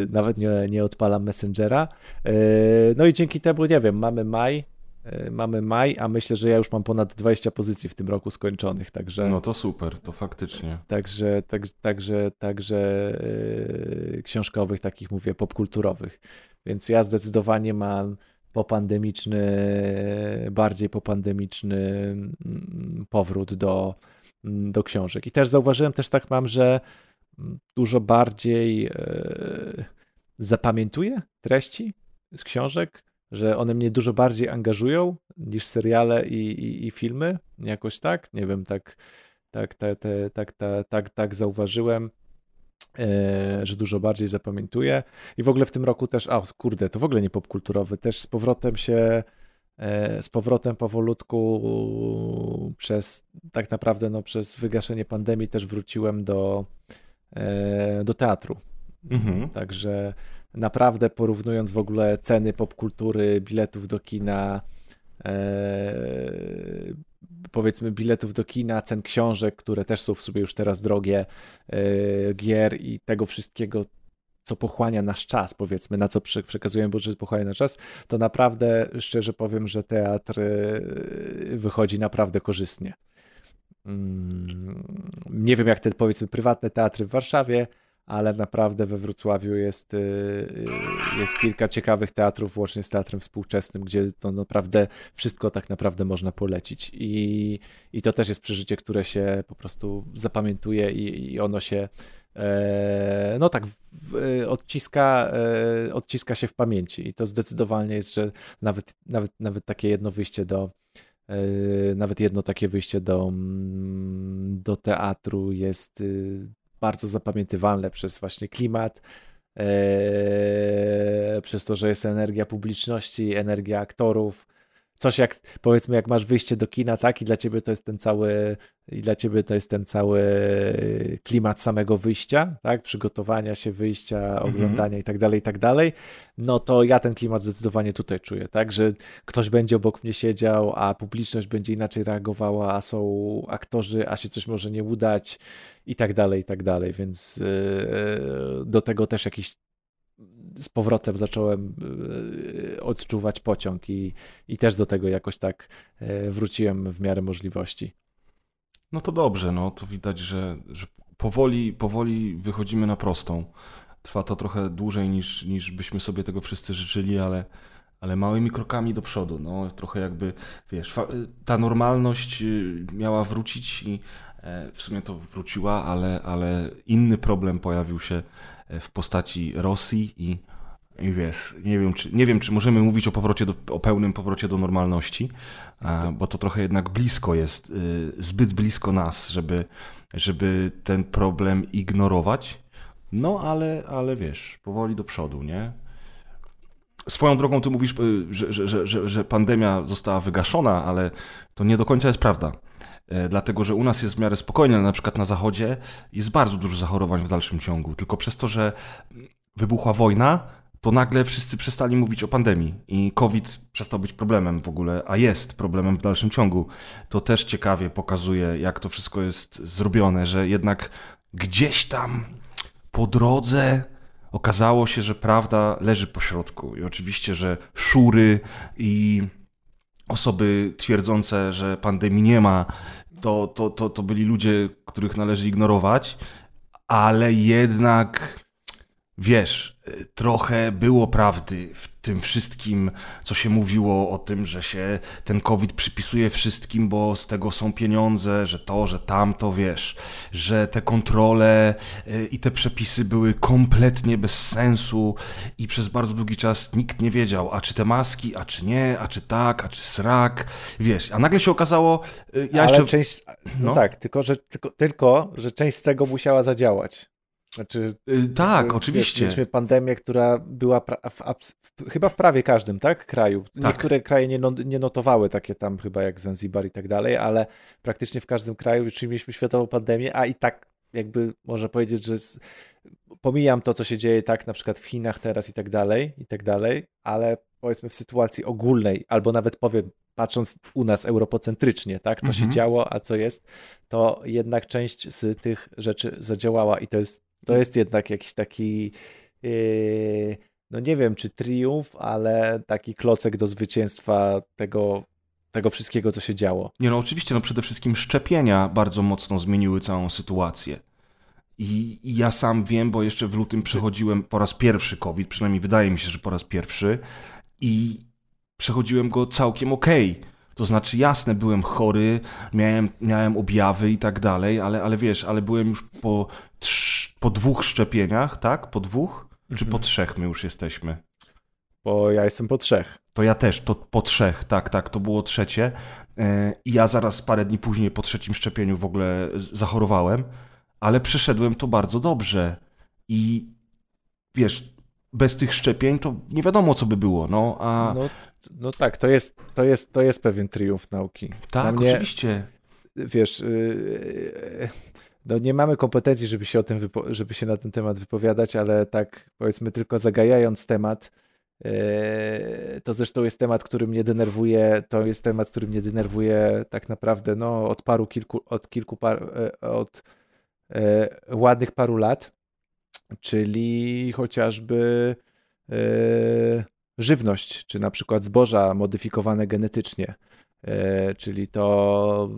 nawet nie, nie odpalam Messengera. No i dzięki temu, nie wiem, mamy maj, E, mamy maj, a myślę, że ja już mam ponad 20 pozycji w tym roku skończonych, także... No to super, to faktycznie. Także, tak, także, także yy, książkowych, takich mówię, popkulturowych. Więc ja zdecydowanie mam popandemiczny, bardziej popandemiczny mm, powrót do, mm, do książek. I też zauważyłem, też tak mam, że dużo bardziej yy, zapamiętuję treści z książek, że one mnie dużo bardziej angażują niż seriale i, i, i filmy, jakoś tak, nie wiem, tak, tak, tak, tak, tak, tak, tak zauważyłem. E, że dużo bardziej zapamiętuję. I w ogóle w tym roku też, a kurde, to w ogóle nie popkulturowy, też z powrotem się, e, z powrotem powolutku przez tak naprawdę no, przez wygaszenie pandemii też wróciłem do, e, do teatru. Mhm. Także naprawdę porównując w ogóle ceny popkultury, biletów do kina, powiedzmy biletów do kina, cen książek, które też są w sobie już teraz drogie, e, gier i tego wszystkiego, co pochłania nasz czas, powiedzmy, na co przekazujemy budżet, pochłania nasz czas, to naprawdę szczerze powiem, że teatr e, wychodzi naprawdę korzystnie. Mm, nie wiem, jak te powiedzmy prywatne teatry w Warszawie, ale naprawdę we Wrocławiu jest, y, y, jest kilka ciekawych teatrów, łącznie z teatrem współczesnym, gdzie to naprawdę wszystko tak naprawdę można polecić. I, i to też jest przeżycie, które się po prostu zapamiętuje i, i ono się e, no tak odciska, e, odciska się w pamięci. I to zdecydowanie jest, że nawet, nawet, nawet takie jedno wyjście do e, nawet jedno takie wyjście do, mm, do teatru jest y, bardzo zapamiętywalne przez właśnie klimat, e, przez to, że jest energia publiczności, energia aktorów, coś jak, powiedzmy, jak masz wyjście do kina, tak, i dla ciebie to jest ten cały, i dla ciebie to jest ten cały klimat samego wyjścia, tak, przygotowania się, wyjścia, mhm. oglądania i tak dalej, i tak dalej, no to ja ten klimat zdecydowanie tutaj czuję, tak, że ktoś będzie obok mnie siedział, a publiczność będzie inaczej reagowała, a są aktorzy, a się coś może nie udać i tak dalej, i tak dalej, więc yy, do tego też jakiś z powrotem zacząłem e, odczuwać pociąg i, i też do tego jakoś tak e, wróciłem w miarę możliwości. No to dobrze, no to widać, że, że powoli, powoli wychodzimy na prostą. Trwa to trochę dłużej niż, niż byśmy sobie tego wszyscy życzyli, ale, ale małymi krokami do przodu. No, trochę jakby, wiesz, ta normalność miała wrócić i e, w sumie to wróciła, ale, ale inny problem pojawił się w postaci Rosji i, i wiesz, nie wiem, czy, nie wiem, czy możemy mówić o powrocie do, o pełnym powrocie do normalności, bo to trochę jednak blisko jest, y, zbyt blisko nas, żeby, żeby ten problem ignorować. No, ale, ale wiesz, powoli do przodu, nie? Swoją drogą ty mówisz, y, że, że, że, że pandemia została wygaszona, ale to nie do końca jest prawda. E, dlatego że u nas jest w miarę spokojnie, ale na przykład na zachodzie jest bardzo dużo zachorowań w dalszym ciągu. Tylko przez to, że wybuchła wojna, to nagle wszyscy przestali mówić o pandemii i COVID przestał być problemem w ogóle, a jest problemem w dalszym ciągu. To też ciekawie pokazuje, jak to wszystko jest zrobione, że jednak gdzieś tam po drodze okazało się, że prawda leży po środku. I oczywiście, że szury i osoby twierdzące, że pandemii nie ma, to, to, to, to byli ludzie, których należy ignorować, ale jednak wiesz, trochę było prawdy w tym wszystkim, co się mówiło o tym, że się ten COVID przypisuje wszystkim, bo z tego są pieniądze, że to, że tamto, wiesz, że te kontrole y, i te przepisy były kompletnie bez sensu i przez bardzo długi czas nikt nie wiedział, a czy te maski, a czy nie, a czy tak, a czy srak, wiesz, a nagle się okazało, y, ja Ale jeszcze... część, no, no tak, tylko że, tylko, tylko, że część z tego musiała zadziałać. Znaczy, yy, tak, wiesz, oczywiście. Mieliśmy pandemię, która była w, w, chyba w prawie każdym tak, kraju. Tak. Niektóre kraje nie, nie, notowały takie tam chyba jak Zanzibar i tak dalej, ale praktycznie w każdym kraju, czyli mieliśmy światową pandemię, a i tak jakby można powiedzieć, że pomijam to, co się dzieje tak na przykład w Chinach teraz i tak dalej, i tak dalej, ale powiedzmy w sytuacji ogólnej, albo nawet powiem, patrząc u nas europocentrycznie, tak, co mhm. się działo, a co jest, to jednak część z tych rzeczy zadziałała i to jest to jest jednak jakiś taki, yy, no nie wiem czy triumf, ale taki klocek do zwycięstwa tego, tego wszystkiego, co się działo. Nie no, oczywiście, no przede wszystkim szczepienia bardzo mocno zmieniły całą sytuację. I, I, ja sam wiem, bo jeszcze w lutym przechodziłem po raz pierwszy COVID, przynajmniej wydaje mi się, że po raz pierwszy, i przechodziłem go całkiem okej. Okay. To znaczy, jasne, byłem chory, miałem, miałem objawy i tak dalej, ale, ale wiesz, ale byłem już po, trz, po dwóch szczepieniach, tak? Po dwóch? Czy po mhm. trzech my już jesteśmy? bo ja jestem po trzech. To ja też, to po trzech, tak, tak, to było trzecie. E, I ja zaraz parę dni później po trzecim szczepieniu w ogóle zachorowałem, ale przeszedłem to bardzo dobrze. I wiesz, bez tych szczepień to nie wiadomo, co by było. No, a... no, no tak, to jest, to, jest, to jest pewien triumf nauki. Tak, mnie, oczywiście. Wiesz, yy, no nie mamy kompetencji, żeby się o tym, żeby się na ten temat wypowiadać, ale tak powiedzmy tylko zagajając temat, yy, to zresztą jest temat, który mnie denerwuje, to jest temat, który mnie denerwuje tak naprawdę no, od paru kilku, od kilku par, od ładnych paru lat, czyli chociażby żywność, czy na przykład zboża modyfikowane genetycznie, czyli to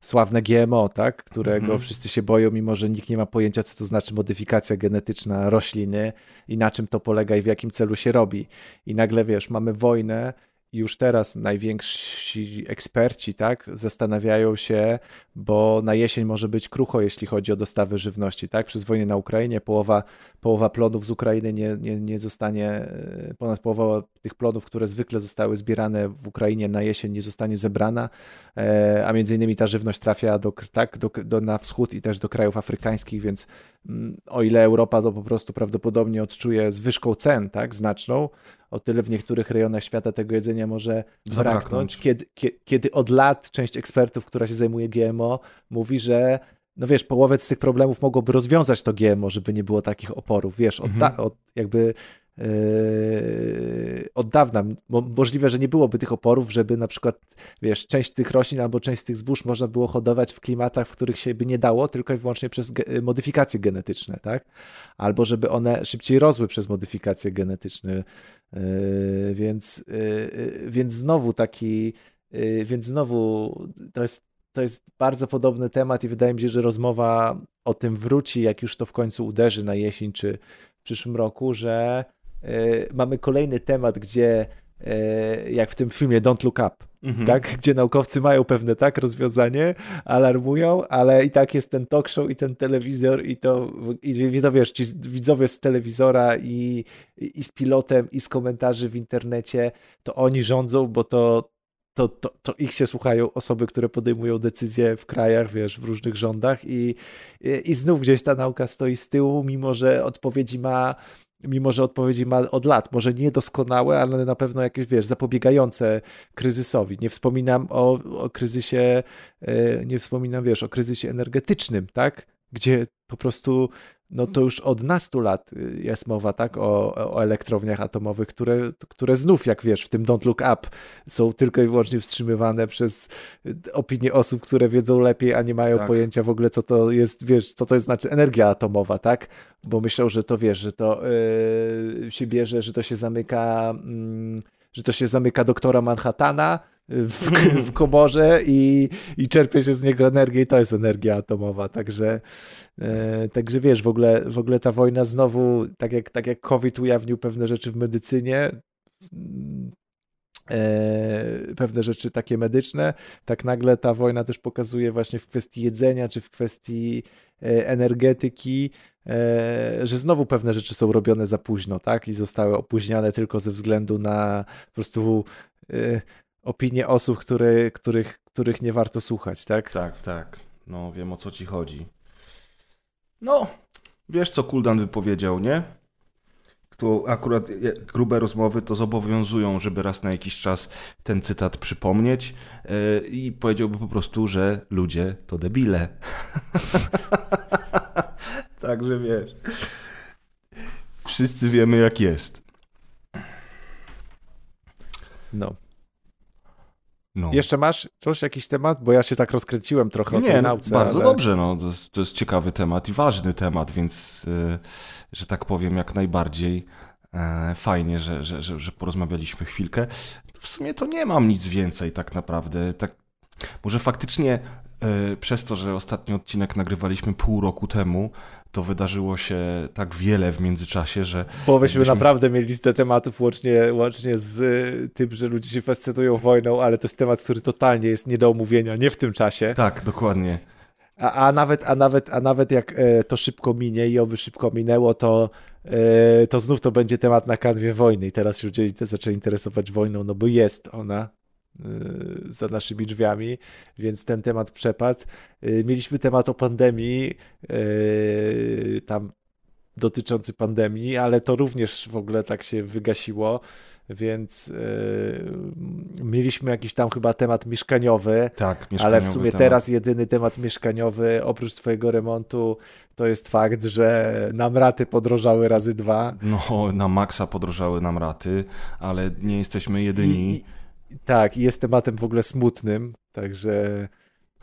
sławne GMO, tak? którego mhm. wszyscy się boją, mimo że nikt nie ma pojęcia, co to znaczy modyfikacja genetyczna rośliny i na czym to polega i w jakim celu się robi. I nagle wiesz, mamy wojnę już teraz najwięksi eksperci tak, zastanawiają się, bo na jesień może być krucho, jeśli chodzi o dostawy żywności. Tak? Przez wojnę na Ukrainie połowa, połowa plonów z Ukrainy nie, nie, nie zostanie, ponad połowa tych plonów, które zwykle zostały zbierane w Ukrainie na jesień, nie zostanie zebrana, e, a między innymi ta żywność trafia do, tak, do, do, na wschód i też do krajów afrykańskich, więc mm, o ile Europa to po prostu prawdopodobnie odczuje zwyżką cen tak, znaczną, o tyle w niektórych rejonach świata tego jedzenia może braknąć, kiedy, kiedy, od lat część ekspertów, która się zajmuje GMO, mówi, że no wiesz, połowę z tych problemów mogłoby rozwiązać to GMO, żeby nie było takich oporów, wiesz, od, mhm. od jakby od dawna. Możliwe, że nie byłoby tych oporów, żeby na przykład, wiesz, część tych roślin albo część tych zbóż można było hodować w klimatach, w których się by nie dało, tylko i wyłącznie przez modyfikacje genetyczne, tak? Albo żeby one szybciej rosły przez modyfikacje genetyczne. Yy, więc, yy, więc znowu taki, więc znowu to jest, to jest bardzo podobny temat i wydaje mi się, że rozmowa o tym wróci, jak już to w końcu uderzy na jesień czy w przyszłym roku, że mamy kolejny temat, gdzie e, jak w tym filmie Don't Look Up, mhm. tak? gdzie naukowcy mają pewne tak rozwiązanie, alarmują, ale i tak jest ten talk show i ten telewizor i to, i wiesz, ci widzowie z telewizora i, i z pilotem i z komentarzy w internecie, to oni rządzą, bo to, to, to, to ich się słuchają osoby, które podejmują decyzje w krajach, wiesz, w różnych rządach i, i, i znów gdzieś ta nauka stoi z tyłu, mimo że odpowiedzi ma mimo że odpowiedzi ma od lat, może niedoskonałe, ale na pewno jakieś, wiesz, zapobiegające kryzysowi. Nie wspominam o, o kryzysie, e, nie wspominam, wiesz, o kryzysie energetycznym, tak? Gdzie po prostu no to już od nastu lat y, jest mowa tak, o, o elektrowniach atomowych, które, które znów, jak wiesz, w tym Don't Look Up są tylko i wyłącznie wstrzymywane przez y, opinie osób, które wiedzą lepiej, a nie mają tak. pojęcia w ogóle, co to jest, wiesz, co to jest znaczy energia atomowa, tak? Bo myślą, że to wiesz, że to yy, się bierze, że to się zamyka, yy, że to się zamyka doktora Manhattana, w, w komorze i, i czerpie się z niego energię i to jest energia atomowa, także, e, także wiesz, w ogóle, w ogóle ta wojna znowu, tak jak, tak jak COVID ujawnił pewne rzeczy w medycynie, e, pewne rzeczy takie medyczne, tak nagle ta wojna też pokazuje właśnie w kwestii jedzenia, czy w kwestii e, energetyki, e, że znowu pewne rzeczy są robione za późno, tak? I zostały opóźniane tylko ze względu na po prostu e, opinie osób, które, których, których nie warto słuchać, tak? Tak, tak. No wiem o co ci chodzi. No, wiesz co Kuldan wypowiedział, nie? Tu akurat grube rozmowy to zobowiązują, żeby raz na jakiś czas ten cytat przypomnieć yy, i powiedziałby po prostu, że ludzie to debile. Także wiesz. Wszyscy wiemy jak jest. No. No. Jeszcze masz coś, jakiś temat? Bo ja się tak rozkręciłem trochę Nie, o tej nauce. Bardzo ale... dobrze, no. To jest, to, jest, ciekawy temat i ważny temat, więc, yy, że tak powiem, jak najbardziej yy, fajnie, że, że, że, że porozmawialiśmy chwilkę. W sumie to nie mam nic więcej tak naprawdę. Tak, może faktycznie yy, przez to, że ostatni odcinek nagrywaliśmy pół roku temu, to wydarzyło się tak wiele w międzyczasie, że... Bo byśmy naprawdę mieli listę tematów łącznie, łącznie z y, tym, że ludzie się fascynują wojną, ale to jest temat, który totalnie jest nie do omówienia, nie w tym czasie. Tak, dokładnie. A, a, nawet, a, nawet, a nawet jak e, to szybko minie i oby szybko minęło, to e, to znów to będzie temat na kanwie wojny i teraz ludzie zaczęli interesować wojną, no bo jest ona za naszymi drzwiami, więc ten temat przepadł. Mieliśmy temat o pandemii, tam dotyczący pandemii, ale to również w ogóle tak się wygasiło więc mieliśmy jakiś tam chyba temat mieszkaniowy, tak, mieszkaniowy ale w sumie temat. teraz jedyny temat mieszkaniowy oprócz twojego remontu to jest fakt, że nam raty podrożały razy dwa. No, na maksa podrożały nam raty, ale nie jesteśmy jedyni. I, tak, i jest tematem w ogóle smutnym, także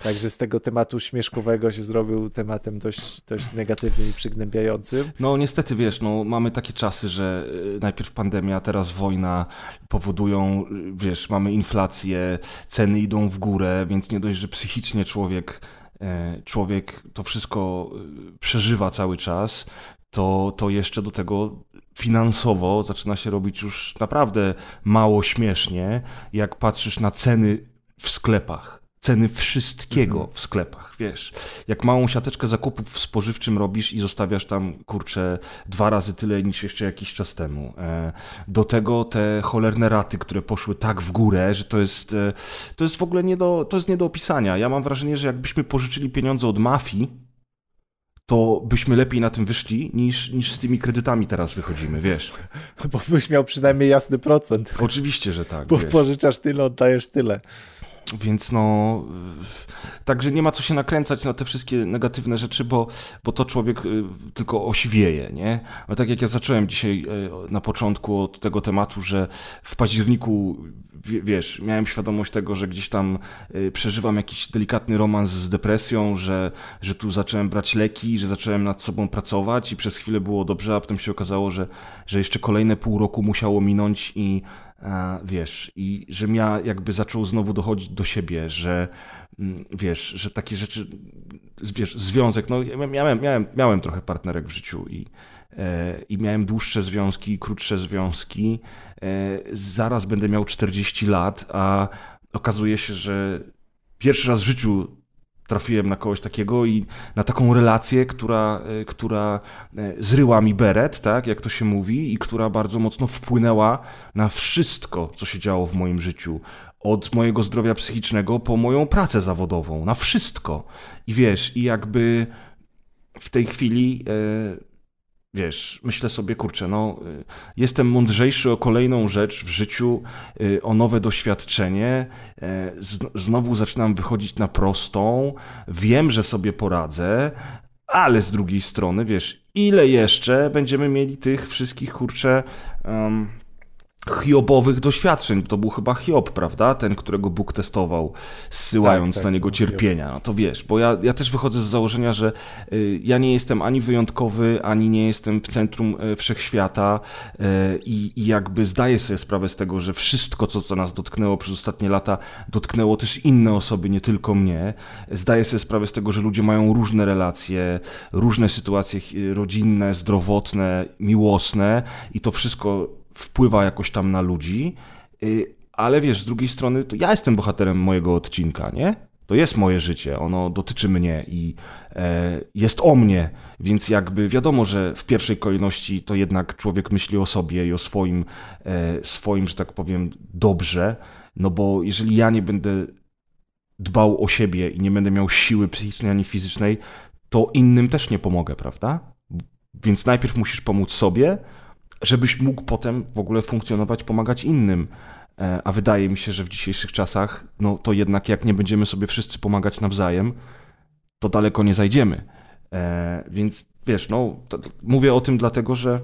Także z tego tematu śmieszkowego się zrobił tematem dość, dość negatywnym i przygnębiającym. No niestety, wiesz, no, mamy takie czasy, że y, najpierw pandemia, teraz wojna powodują, y, wiesz, mamy inflację, ceny idą w górę, więc nie dość, że psychicznie człowiek, e, człowiek to wszystko y, przeżywa cały czas, to, to jeszcze do tego finansowo zaczyna się robić już naprawdę mało śmiesznie, jak patrzysz na ceny w sklepach ceny wszystkiego mhm. w sklepach, wiesz. Jak małą siateczkę zakupów spożywczym robisz i zostawiasz tam, kurczę, dwa razy tyle niż jeszcze jakiś czas temu. E, do tego te cholerne raty, które poszły tak w górę, że to jest, e, to jest w ogóle nie do, to jest nie do opisania. Ja mam wrażenie, że jakbyśmy pożyczyli pieniądze od mafii, to byśmy lepiej na tym wyszli niż, niż z tymi kredytami teraz wychodzimy, wiesz. Bo byś miał przynajmniej jasny procent. Oczywiście, że tak. Bo wiesz. pożyczasz tyle, oddajesz tyle. Więc no, także nie ma co się nakręcać na te wszystkie negatywne rzeczy, bo, bo to człowiek y, tylko osiwieje, nie? No tak jak ja zacząłem dzisiaj y, na początku od tego tematu, że w październiku, wiesz, miałem świadomość tego, że gdzieś tam y, przeżywam jakiś delikatny romans z depresją, że, że tu zacząłem brać leki, że zacząłem nad sobą pracować i przez chwilę było dobrze, a potem się okazało, że, że jeszcze kolejne pół roku musiało minąć i wiesz, i że ja jakby zaczął znowu dochodzić do siebie, że mm, wiesz, że takie rzeczy, wiesz, związek, no miałem, miałem, miałem trochę partnerek w życiu i, e, i miałem dłuższe związki, krótsze związki, e, zaraz będę miał 40 lat, a okazuje się, że pierwszy raz w życiu trafiłem na kogoś takiego i na taką relację, która, e, która e, zryła mi beret, tak, jak to się mówi, i która bardzo mocno wpłynęła na wszystko, co się działo w moim życiu. Od mojego zdrowia psychicznego po moją pracę zawodową, na wszystko. I wiesz, i jakby w tej chwili. Yy, wiesz, myślę sobie, kurczę, no, y, jestem mądrzejszy o kolejną rzecz w życiu, y, o nowe doświadczenie, y, znowu zaczynam wychodzić na prostą, wiem, że sobie poradzę, ale z drugiej strony, wiesz, ile jeszcze będziemy mieli tych wszystkich, kurczę, um, hiobowych doświadczeń. To był chyba Hiob, prawda? Ten, którego Bóg testował, zsyłając tak, tak, na niego cierpienia. No to wiesz, bo ja, ja też wychodzę z założenia, że y, ja nie jestem ani wyjątkowy, ani nie jestem w centrum y, wszechświata y, i, i jakby zdaję sobie sprawę z tego, że wszystko, co, co nas dotknęło przez ostatnie lata, dotknęło też inne osoby, nie tylko mnie. Zdaję sobie sprawę z tego, że ludzie mają różne relacje, różne sytuacje rodzinne, zdrowotne, miłosne i to wszystko wpływa jakoś tam na ludzi, y, ale wiesz, z drugiej strony to ja jestem bohaterem mojego odcinka, nie? To jest moje życie, ono dotyczy mnie i e, jest o mnie, więc jakby wiadomo, że w pierwszej kolejności to jednak człowiek myśli o sobie i o swoim, e, swoim, że tak powiem, dobrze, no bo jeżeli ja nie będę dbał o siebie i nie będę miał siły psychicznej ani fizycznej, to innym też nie pomogę, prawda? Więc najpierw musisz pomóc sobie, żebyś mógł potem w ogóle funkcjonować, pomagać innym. E, a wydaje mi się, że w dzisiejszych czasach, no to jednak jak nie będziemy sobie wszyscy pomagać nawzajem, to daleko nie zajdziemy. E, więc wiesz, no, mówię o tym dlatego, że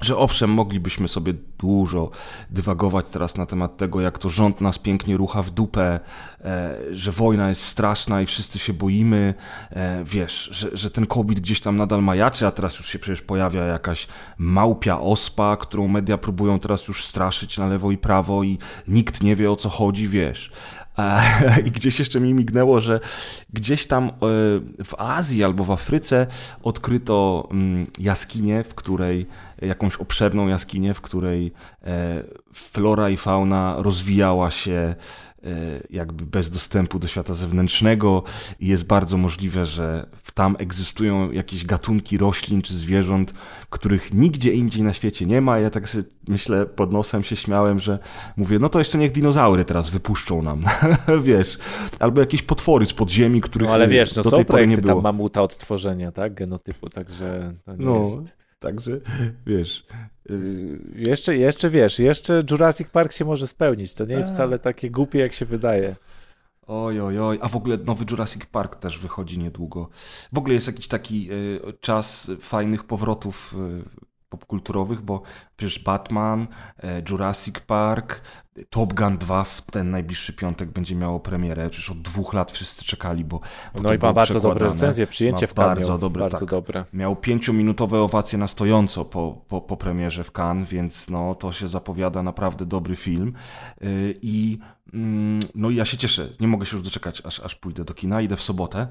że owszem, moglibyśmy sobie dużo dywagować teraz na temat tego, jak to rząd nas pięknie rucha w dupę, e, że wojna jest straszna i wszyscy się boimy, e, wiesz, że, że ten COVID gdzieś tam nadal majaczy, a teraz już się przecież pojawia jakaś małpia ospa, którą media próbują teraz już straszyć na lewo i prawo i nikt nie wie o co chodzi, wiesz. I gdzieś jeszcze mi mignęło, że gdzieś tam e, w Azji albo w Afryce odkryto mm, jaskinię, w której jakąś obszerną jaskinię, w której e, flora i fauna rozwijała się jakby bez dostępu do świata zewnętrznego i jest bardzo możliwe, że tam egzystują jakieś gatunki roślin czy zwierząt, których nigdzie indziej na świecie nie ma. Ja tak sobie myślę, pod nosem się śmiałem, że mówię, no to jeszcze niech dinozaury teraz wypuszczą nam, wiesz, albo jakieś potwory z podziemi, których no, ale wiesz, no do tej pory nie było. tam mamuta odtworzenia, tak, genotypu, także to nie no. jest... Także wiesz. Yy, jeszcze, jeszcze wiesz, jeszcze Jurassic Park się może spełnić. To nie jest wcale takie głupie, jak się wydaje. Oj, oj, oj. A w ogóle nowy Jurassic Park też wychodzi niedługo. W ogóle jest jakiś taki y, czas fajnych powrotów y, popkulturowych, bo przecież Batman, y, Jurassic Park, Top Gun 2 w ten najbliższy piątek będzie miało premierę. Przecież od dwóch lat wszyscy czekali, bo. bo no i ma bardzo dobre recenzje, przyjęcie w Cannes. Bardzo dobre. Bardzo tak. dobre. Miał pięciominutowe owacje na stojąco po, po, po premierze w Cannes, więc no, to się zapowiada naprawdę dobry film. Yy, I mm, no ja się cieszę. Nie mogę się już doczekać, aż, aż pójdę do kina. Idę w sobotę.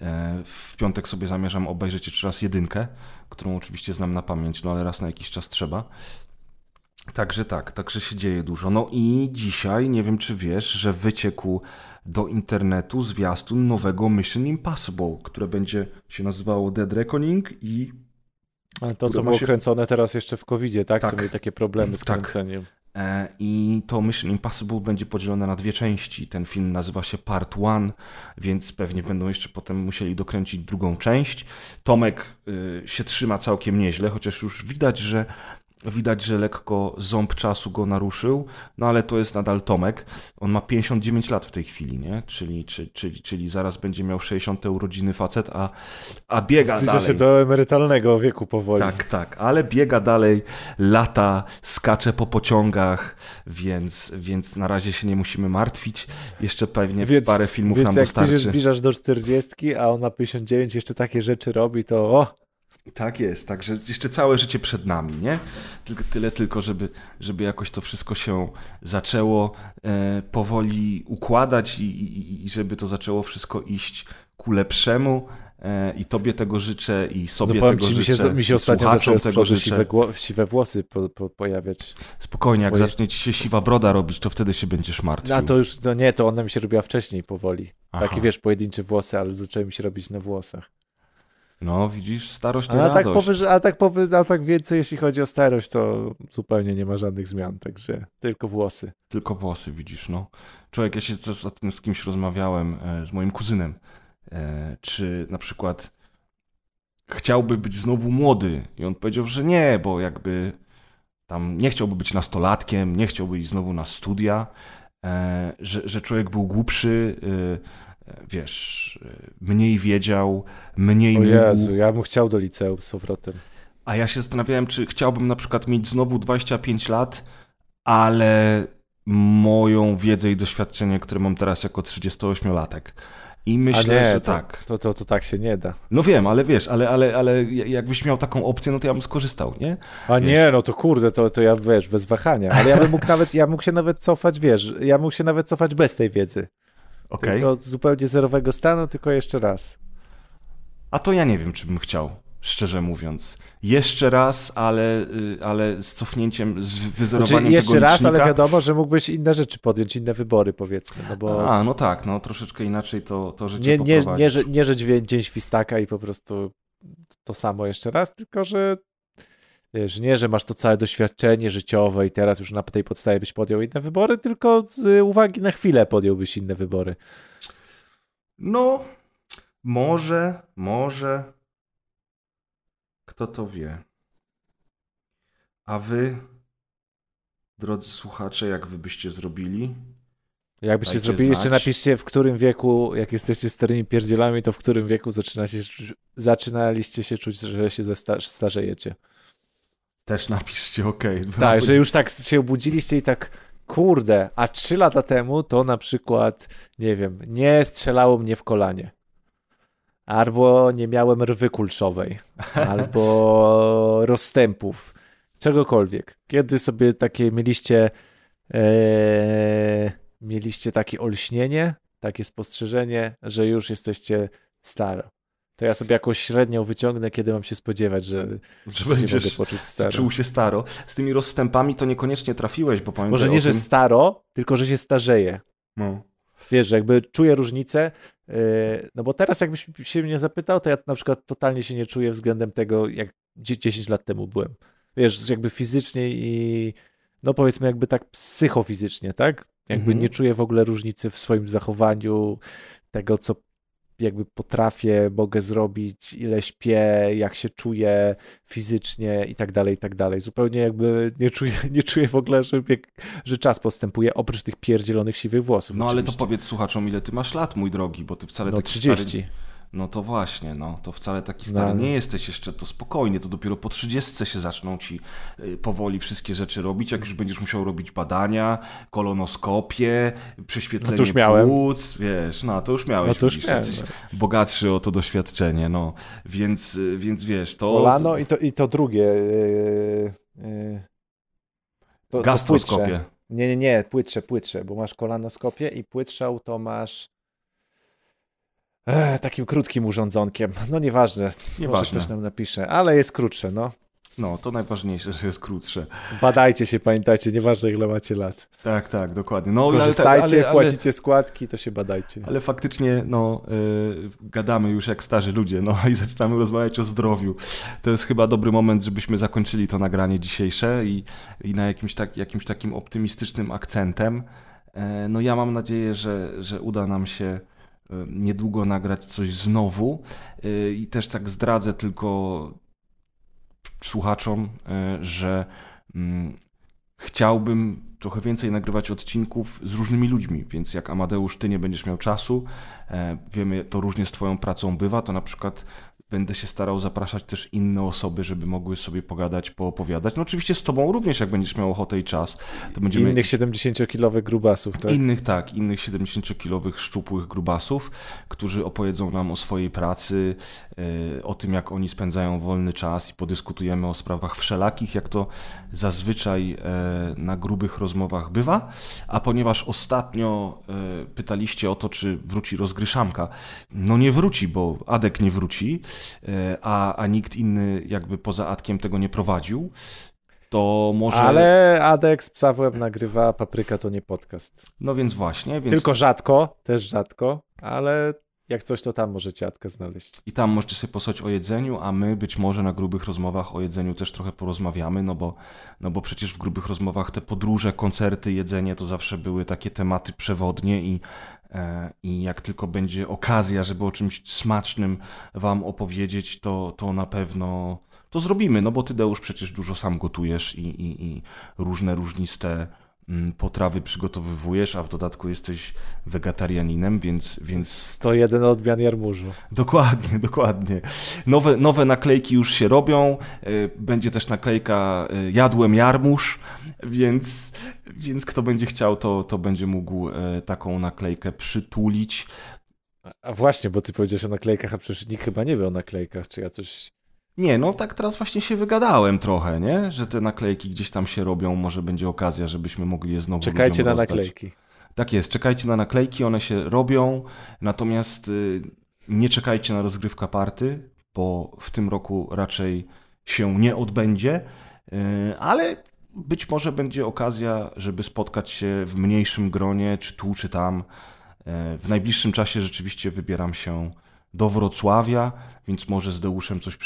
Yy, w piątek sobie zamierzam obejrzeć jeszcze raz jedynkę, którą oczywiście znam na pamięć, no ale raz na jakiś czas trzeba. Także tak, także się dzieje dużo. No i dzisiaj, nie wiem czy wiesz, że wyciekł do internetu zwiastun nowego Mission Impossible, które będzie się nazywało Dead Reckoning i... Ale to, co było się... kręcone teraz jeszcze w covid tak? tak? Co mieli takie problemy z tak. kręceniem. E, I to Mission Impossible będzie podzielone na dwie części. Ten film nazywa się Part One, więc pewnie będą jeszcze potem musieli dokręcić drugą część. Tomek y, się trzyma całkiem nieźle, chociaż już widać, że Widać, że lekko ząb czasu go naruszył, no ale to jest nadal Tomek. On ma 59 lat w tej chwili, nie? Czyli, czyli, czyli, czyli zaraz będzie miał 60 urodziny facet, a, a biega Zbliża dalej. się do emerytalnego wieku powoli. Tak, tak, ale biega dalej, lata, skacze po pociągach, więc, więc na razie się nie musimy martwić. Jeszcze pewnie więc, parę filmów więc nam dostarczy. Więc jak ty się zbliżasz do 40, a on ma 59 jeszcze takie rzeczy robi, to o, tak jest, także jeszcze całe życie przed nami, nie? Tylko, tyle tylko, żeby, żeby jakoś to wszystko się zaczęło e, powoli układać i, i, i, żeby to zaczęło wszystko iść ku lepszemu. E, I tobie tego życzę, i sobie no, tego ci, życzę. Mi się, mi się ostatnio zaczęły tego siwe, siwe włosy po, po, pojawiać. Spokojnie, jak Bo zacznie ci się siwa broda robić, to wtedy się będziesz martwił. A to już, to nie, to ona mi się robiła wcześniej powoli. Aha. Takie wiesz, pojedyncze włosy, ale zaczęły mi się robić na włosach. No, widzisz, starość to a tak radość. Tak a, tak powy, a tak więcej, jeśli chodzi o starość, to zupełnie nie ma żadnych zmian, także tylko włosy. Tylko włosy, widzisz, no. Człowiek, ja się ostatnio z kimś rozmawiałem, e, z moim kuzynem, e, czy na przykład chciałby być znowu młody i on powiedział, że nie, bo jakby tam nie chciałby być nastolatkiem, nie chciałby iść znowu na studia, e, że, że człowiek był głupszy, wiesz, mniej wiedział, mniej o mógł. Jezu, ja bym chciał do liceum z powrotem. A ja się zastanawiałem, czy chciałbym na przykład mieć znowu 25 lat, ale moją wiedzę i doświadczenie, które mam teraz jako 38-latek. I myślę, nie, że to, tak. To, to, to tak się nie da. No wiem, ale wiesz, ale, ale, ale jakbyś miał taką opcję, no to ja bym skorzystał, nie? A wiesz. nie, no to kurde, to, to ja wiesz, bez wahania. Ale ja bym mógł nawet, ja mógł się nawet cofać, wiesz, ja mógł się nawet cofać bez tej wiedzy. Okay. Tylko zupełnie zerowego stanu, tylko jeszcze raz. A to ja nie wiem, czy bym chciał, szczerze mówiąc. Jeszcze raz, ale, y, ale z cofnięciem, z wyzerowaniem znaczy, jeszcze tego raz, ale wiadomo, że mógłbyś inne rzeczy podjąć, inne wybory powiedzmy. No bo... A, no tak, no troszeczkę inaczej to, to życie nie, nie, nie, że, nie, że dzień świstaka i po prostu to samo jeszcze raz, tylko że Wiesz, nie, że masz to całe doświadczenie życiowe i teraz już na tej podstawie byś podjął inne wybory, tylko z uwagi na chwilę podjąłbyś inne wybory. No, może, może. Kto to wie? A wy, drodzy słuchacze, jak wy byście zrobili? Jakbyście zrobili, znać. jeszcze napiszcie w którym wieku, jak jesteście starymi pierdzielami, to w którym wieku zaczynacie, zaczynaliście się czuć, że się starzejecie. Też napiszcie OK. Tak, że już tak się obudziliście i tak kurde, a trzy lata temu to na przykład, nie wiem, nie strzelało mnie w kolanie. Albo nie miałem rwy kulszowej, albo rozstępów, czegokolwiek. Kiedy sobie takie mieliście e, mieliście takie olśnienie, takie spostrzeżenie, że już jesteście staro to ja sobie jakąś średnią wyciągnę, kiedy mam się spodziewać, że, że będziesz mogę poczuć staro. Czuł się staro. Z tymi rozstępami to niekoniecznie trafiłeś, bo pamiętam. Może nie, że staro, tylko że się starzeje. No. Wiesz, że jakby czuję różnicę, yy, no bo teraz jakbyś się mnie zapytał, to ja na przykład totalnie się nie czuję względem tego, jak 10 lat temu byłem. Wiesz, jakby fizycznie i no powiedzmy jakby tak psychofizycznie, tak? Jakby mhm. nie czuję w ogóle różnicy w swoim zachowaniu, tego co jakby potrafię, mogę zrobić, ile śpię, jak się czuję fizycznie i tak dalej, i tak dalej. Zupełnie jakby nie czuję, nie czuję w ogóle, że, że czas postępuje, oprócz tych pierdzielonych siwych włosów. No oczywiście. ale to powiedz słuchaczom, ile ty masz lat, mój drogi, bo ty wcale no, 30. Stary... No to właśnie, no to wcale taki stary no. nie jesteś jeszcze, to spokojnie, to dopiero po trzydziestce się zaczną ci y, powoli wszystkie rzeczy robić, jak już będziesz musiał robić badania, kolonoskopię, prześwietlenie no to już płuc, wiesz, no to już miałeś, no to już widzisz, miałem. jesteś bogatszy o to doświadczenie, no, więc, y, więc wiesz, to... Kolano i to, i to drugie... Yy, yy, to. To nie, nie, nie, płytsze, płytsze, bo masz kolanoskopię i płytszą to masz Ech, takim krótkim urządzonkiem. No nieważne, nieważne, może ktoś nam napisze, ale jest krótsze, no. No, to najważniejsze, że jest krótsze. Badajcie się, pamiętajcie, nieważne ile macie lat. Tak, tak, dokładnie. No, Korzystajcie, ale, ale, płacicie składki, to się badajcie. Ale faktycznie, no, yy, gadamy już jak starzy ludzie, no i zaczynamy rozmawiać o zdrowiu. To jest chyba dobry moment, żebyśmy zakończyli to nagranie dzisiejsze i, i na jakimś, tak, jakimś takim optymistycznym akcentem. Yy, no ja mam nadzieję, że, że uda nam się Y, niedługo nagrać coś znowu. Y, i też tak zdradzę tylko słuchaczom, y, że mm, chciałbym trochę więcej nagrywać odcinków z różnymi ludźmi, więc jak Amadeusz, ty nie będziesz miał czasu, e, wiemy, to różnie z twoją pracą bywa, to na przykład Będę się starał zapraszać też inne osoby, żeby mogły sobie pogadać, poopowiadać. No oczywiście z tobą również, jak będziesz miał ochotę i czas. To będziemy... Innych 70-kilowych grubasów, tak? Innych, tak. Innych 70-kilowych, szczupłych grubasów, którzy opowiedzą nam o swojej pracy, e, o tym, jak oni spędzają wolny czas i podyskutujemy o sprawach wszelakich, jak to zazwyczaj e, na grubych rozmowach bywa. A ponieważ ostatnio e, pytaliście o to, czy wróci rozgryszamka, no nie wróci, bo Adek nie wróci. E, a, a nikt inny jakby poza Adkiem tego nie prowadził, to może... Ale Adek z Psa nagrywa, Papryka to nie podcast. No więc właśnie. Więc... Tylko rzadko, też rzadko, ale jak coś, to tam możecie Adkę znaleźć. I tam możecie sobie posłać o jedzeniu, a my być może na grubych rozmowach o jedzeniu też trochę porozmawiamy, no bo, no bo przecież w grubych rozmowach te podróże, koncerty, jedzenie to zawsze były takie tematy przewodnie i I jak tylko będzie okazja, żeby o czymś smacznym Wam opowiedzieć, to, to na pewno to zrobimy. No bo Ty, Deusz, przecież dużo sam gotujesz i, i, i różne różniste potrawy przygotowywujesz, a w dodatku jesteś wegetarianinem, więc... więc... To jeden odmian jarmużu. Dokładnie, dokładnie. Nowe, nowe naklejki już się robią, e, będzie też naklejka e, jadłem jarmuż, więc więc kto będzie chciał, to, to będzie mógł e, taką naklejkę przytulić. A właśnie, bo ty powiedziałeś o naklejkach, a przecież nikt chyba nie wie o naklejkach, czy ja coś... Nie, no tak teraz właśnie się wygadałem trochę, nie? Że te naklejki gdzieś tam się robią, może będzie okazja, żebyśmy mogli je znowu Czekajcie na rozdać. naklejki. Tak jest, czekajcie na naklejki, one się robią, natomiast y, nie czekajcie na rozgrywka party, bo w tym roku raczej się nie odbędzie, y, ale być może będzie okazja, żeby spotkać się w mniejszym gronie, czy tu, czy tam. E, w najbliższym czasie rzeczywiście wybieram się do Wrocławia, więc może z Deuszem coś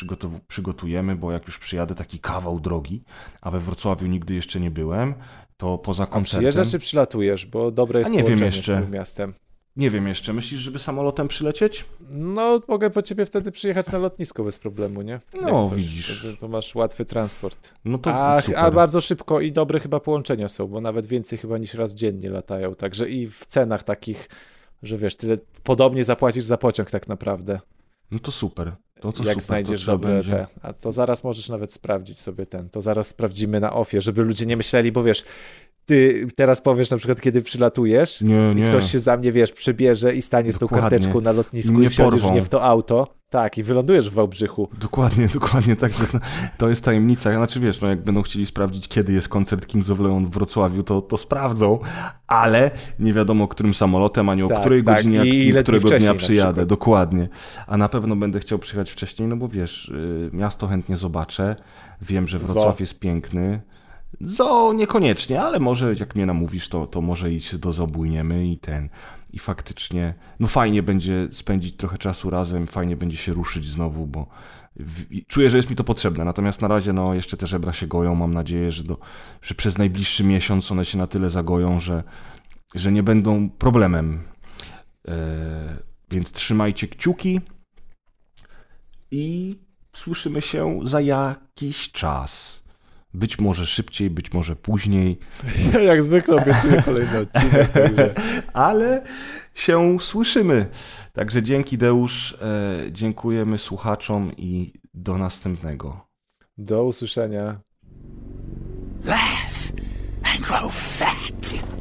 przygotujemy, bo jak już przyjadę taki kawał drogi, a we Wrocławiu nigdy jeszcze nie byłem, to poza koncertem... A przyjeżdżasz czy przylatujesz? Bo dobre jest a nie wiem jeszcze. z miastem. Nie wiem jeszcze. Myślisz, żeby samolotem przylecieć? No, mogę po ciebie wtedy przyjechać na lotnisko bez problemu, nie? No, widzisz. To, to, masz łatwy transport. No to a, super. a bardzo szybko i dobre chyba połączenia są, bo nawet więcej chyba niż raz dziennie latają. Także i w cenach takich, że wiesz, tyle podobnie zapłacisz za pociąg tak naprawdę. No to super. To, to jak super, znajdziesz dobre będzie. te. A to zaraz możesz nawet sprawdzić sobie ten. To zaraz sprawdzimy na ofie, żeby ludzie nie myśleli, bo wiesz, ty teraz powiesz na przykład, kiedy przylatujesz nie, nie. i ktoś się za mnie, wiesz, przybierze i stanie z tą karteczką na lotnisku mnie i wsiądziesz porwą. nie w to auto. Tak, i wylądujesz w Wałbrzychu. Dokładnie, dokładnie, tak, że to jest tajemnica. Znaczy wiesz, no jak będą chcieli sprawdzić, kiedy jest koncert Kings of Leon w Wrocławiu, to, to sprawdzą, ale nie wiadomo, którym samolotem, ani o tak, której tak. godzinie, I którego dnia przyjadę. Dokładnie. A na pewno będę chciał przyjechać wcześniej, no bo wiesz, y, miasto chętnie zobaczę, wiem, że Wrocław Zo. jest piękny, Zo niekoniecznie, ale może jak mnie namówisz, to, to może iść do Zobójniemy i ten. I faktycznie, no fajnie będzie spędzić trochę czasu razem, fajnie będzie się ruszyć znowu, bo czuję, że jest mi to potrzebne. Natomiast na razie, no, jeszcze te żebra się goją. Mam nadzieję, że, do, że przez najbliższy miesiąc one się na tyle zagoją, że, że nie będą problemem. E, więc trzymajcie kciuki i słyszymy się za jakiś czas. Być może szybciej, być może później. Ja jak zwykle obiecuję kolejny odcinek. Także... Ale się słyszymy. Także dzięki Deusz, e, dziękujemy słuchaczom i do następnego. Do usłyszenia. Laugh and grow fat.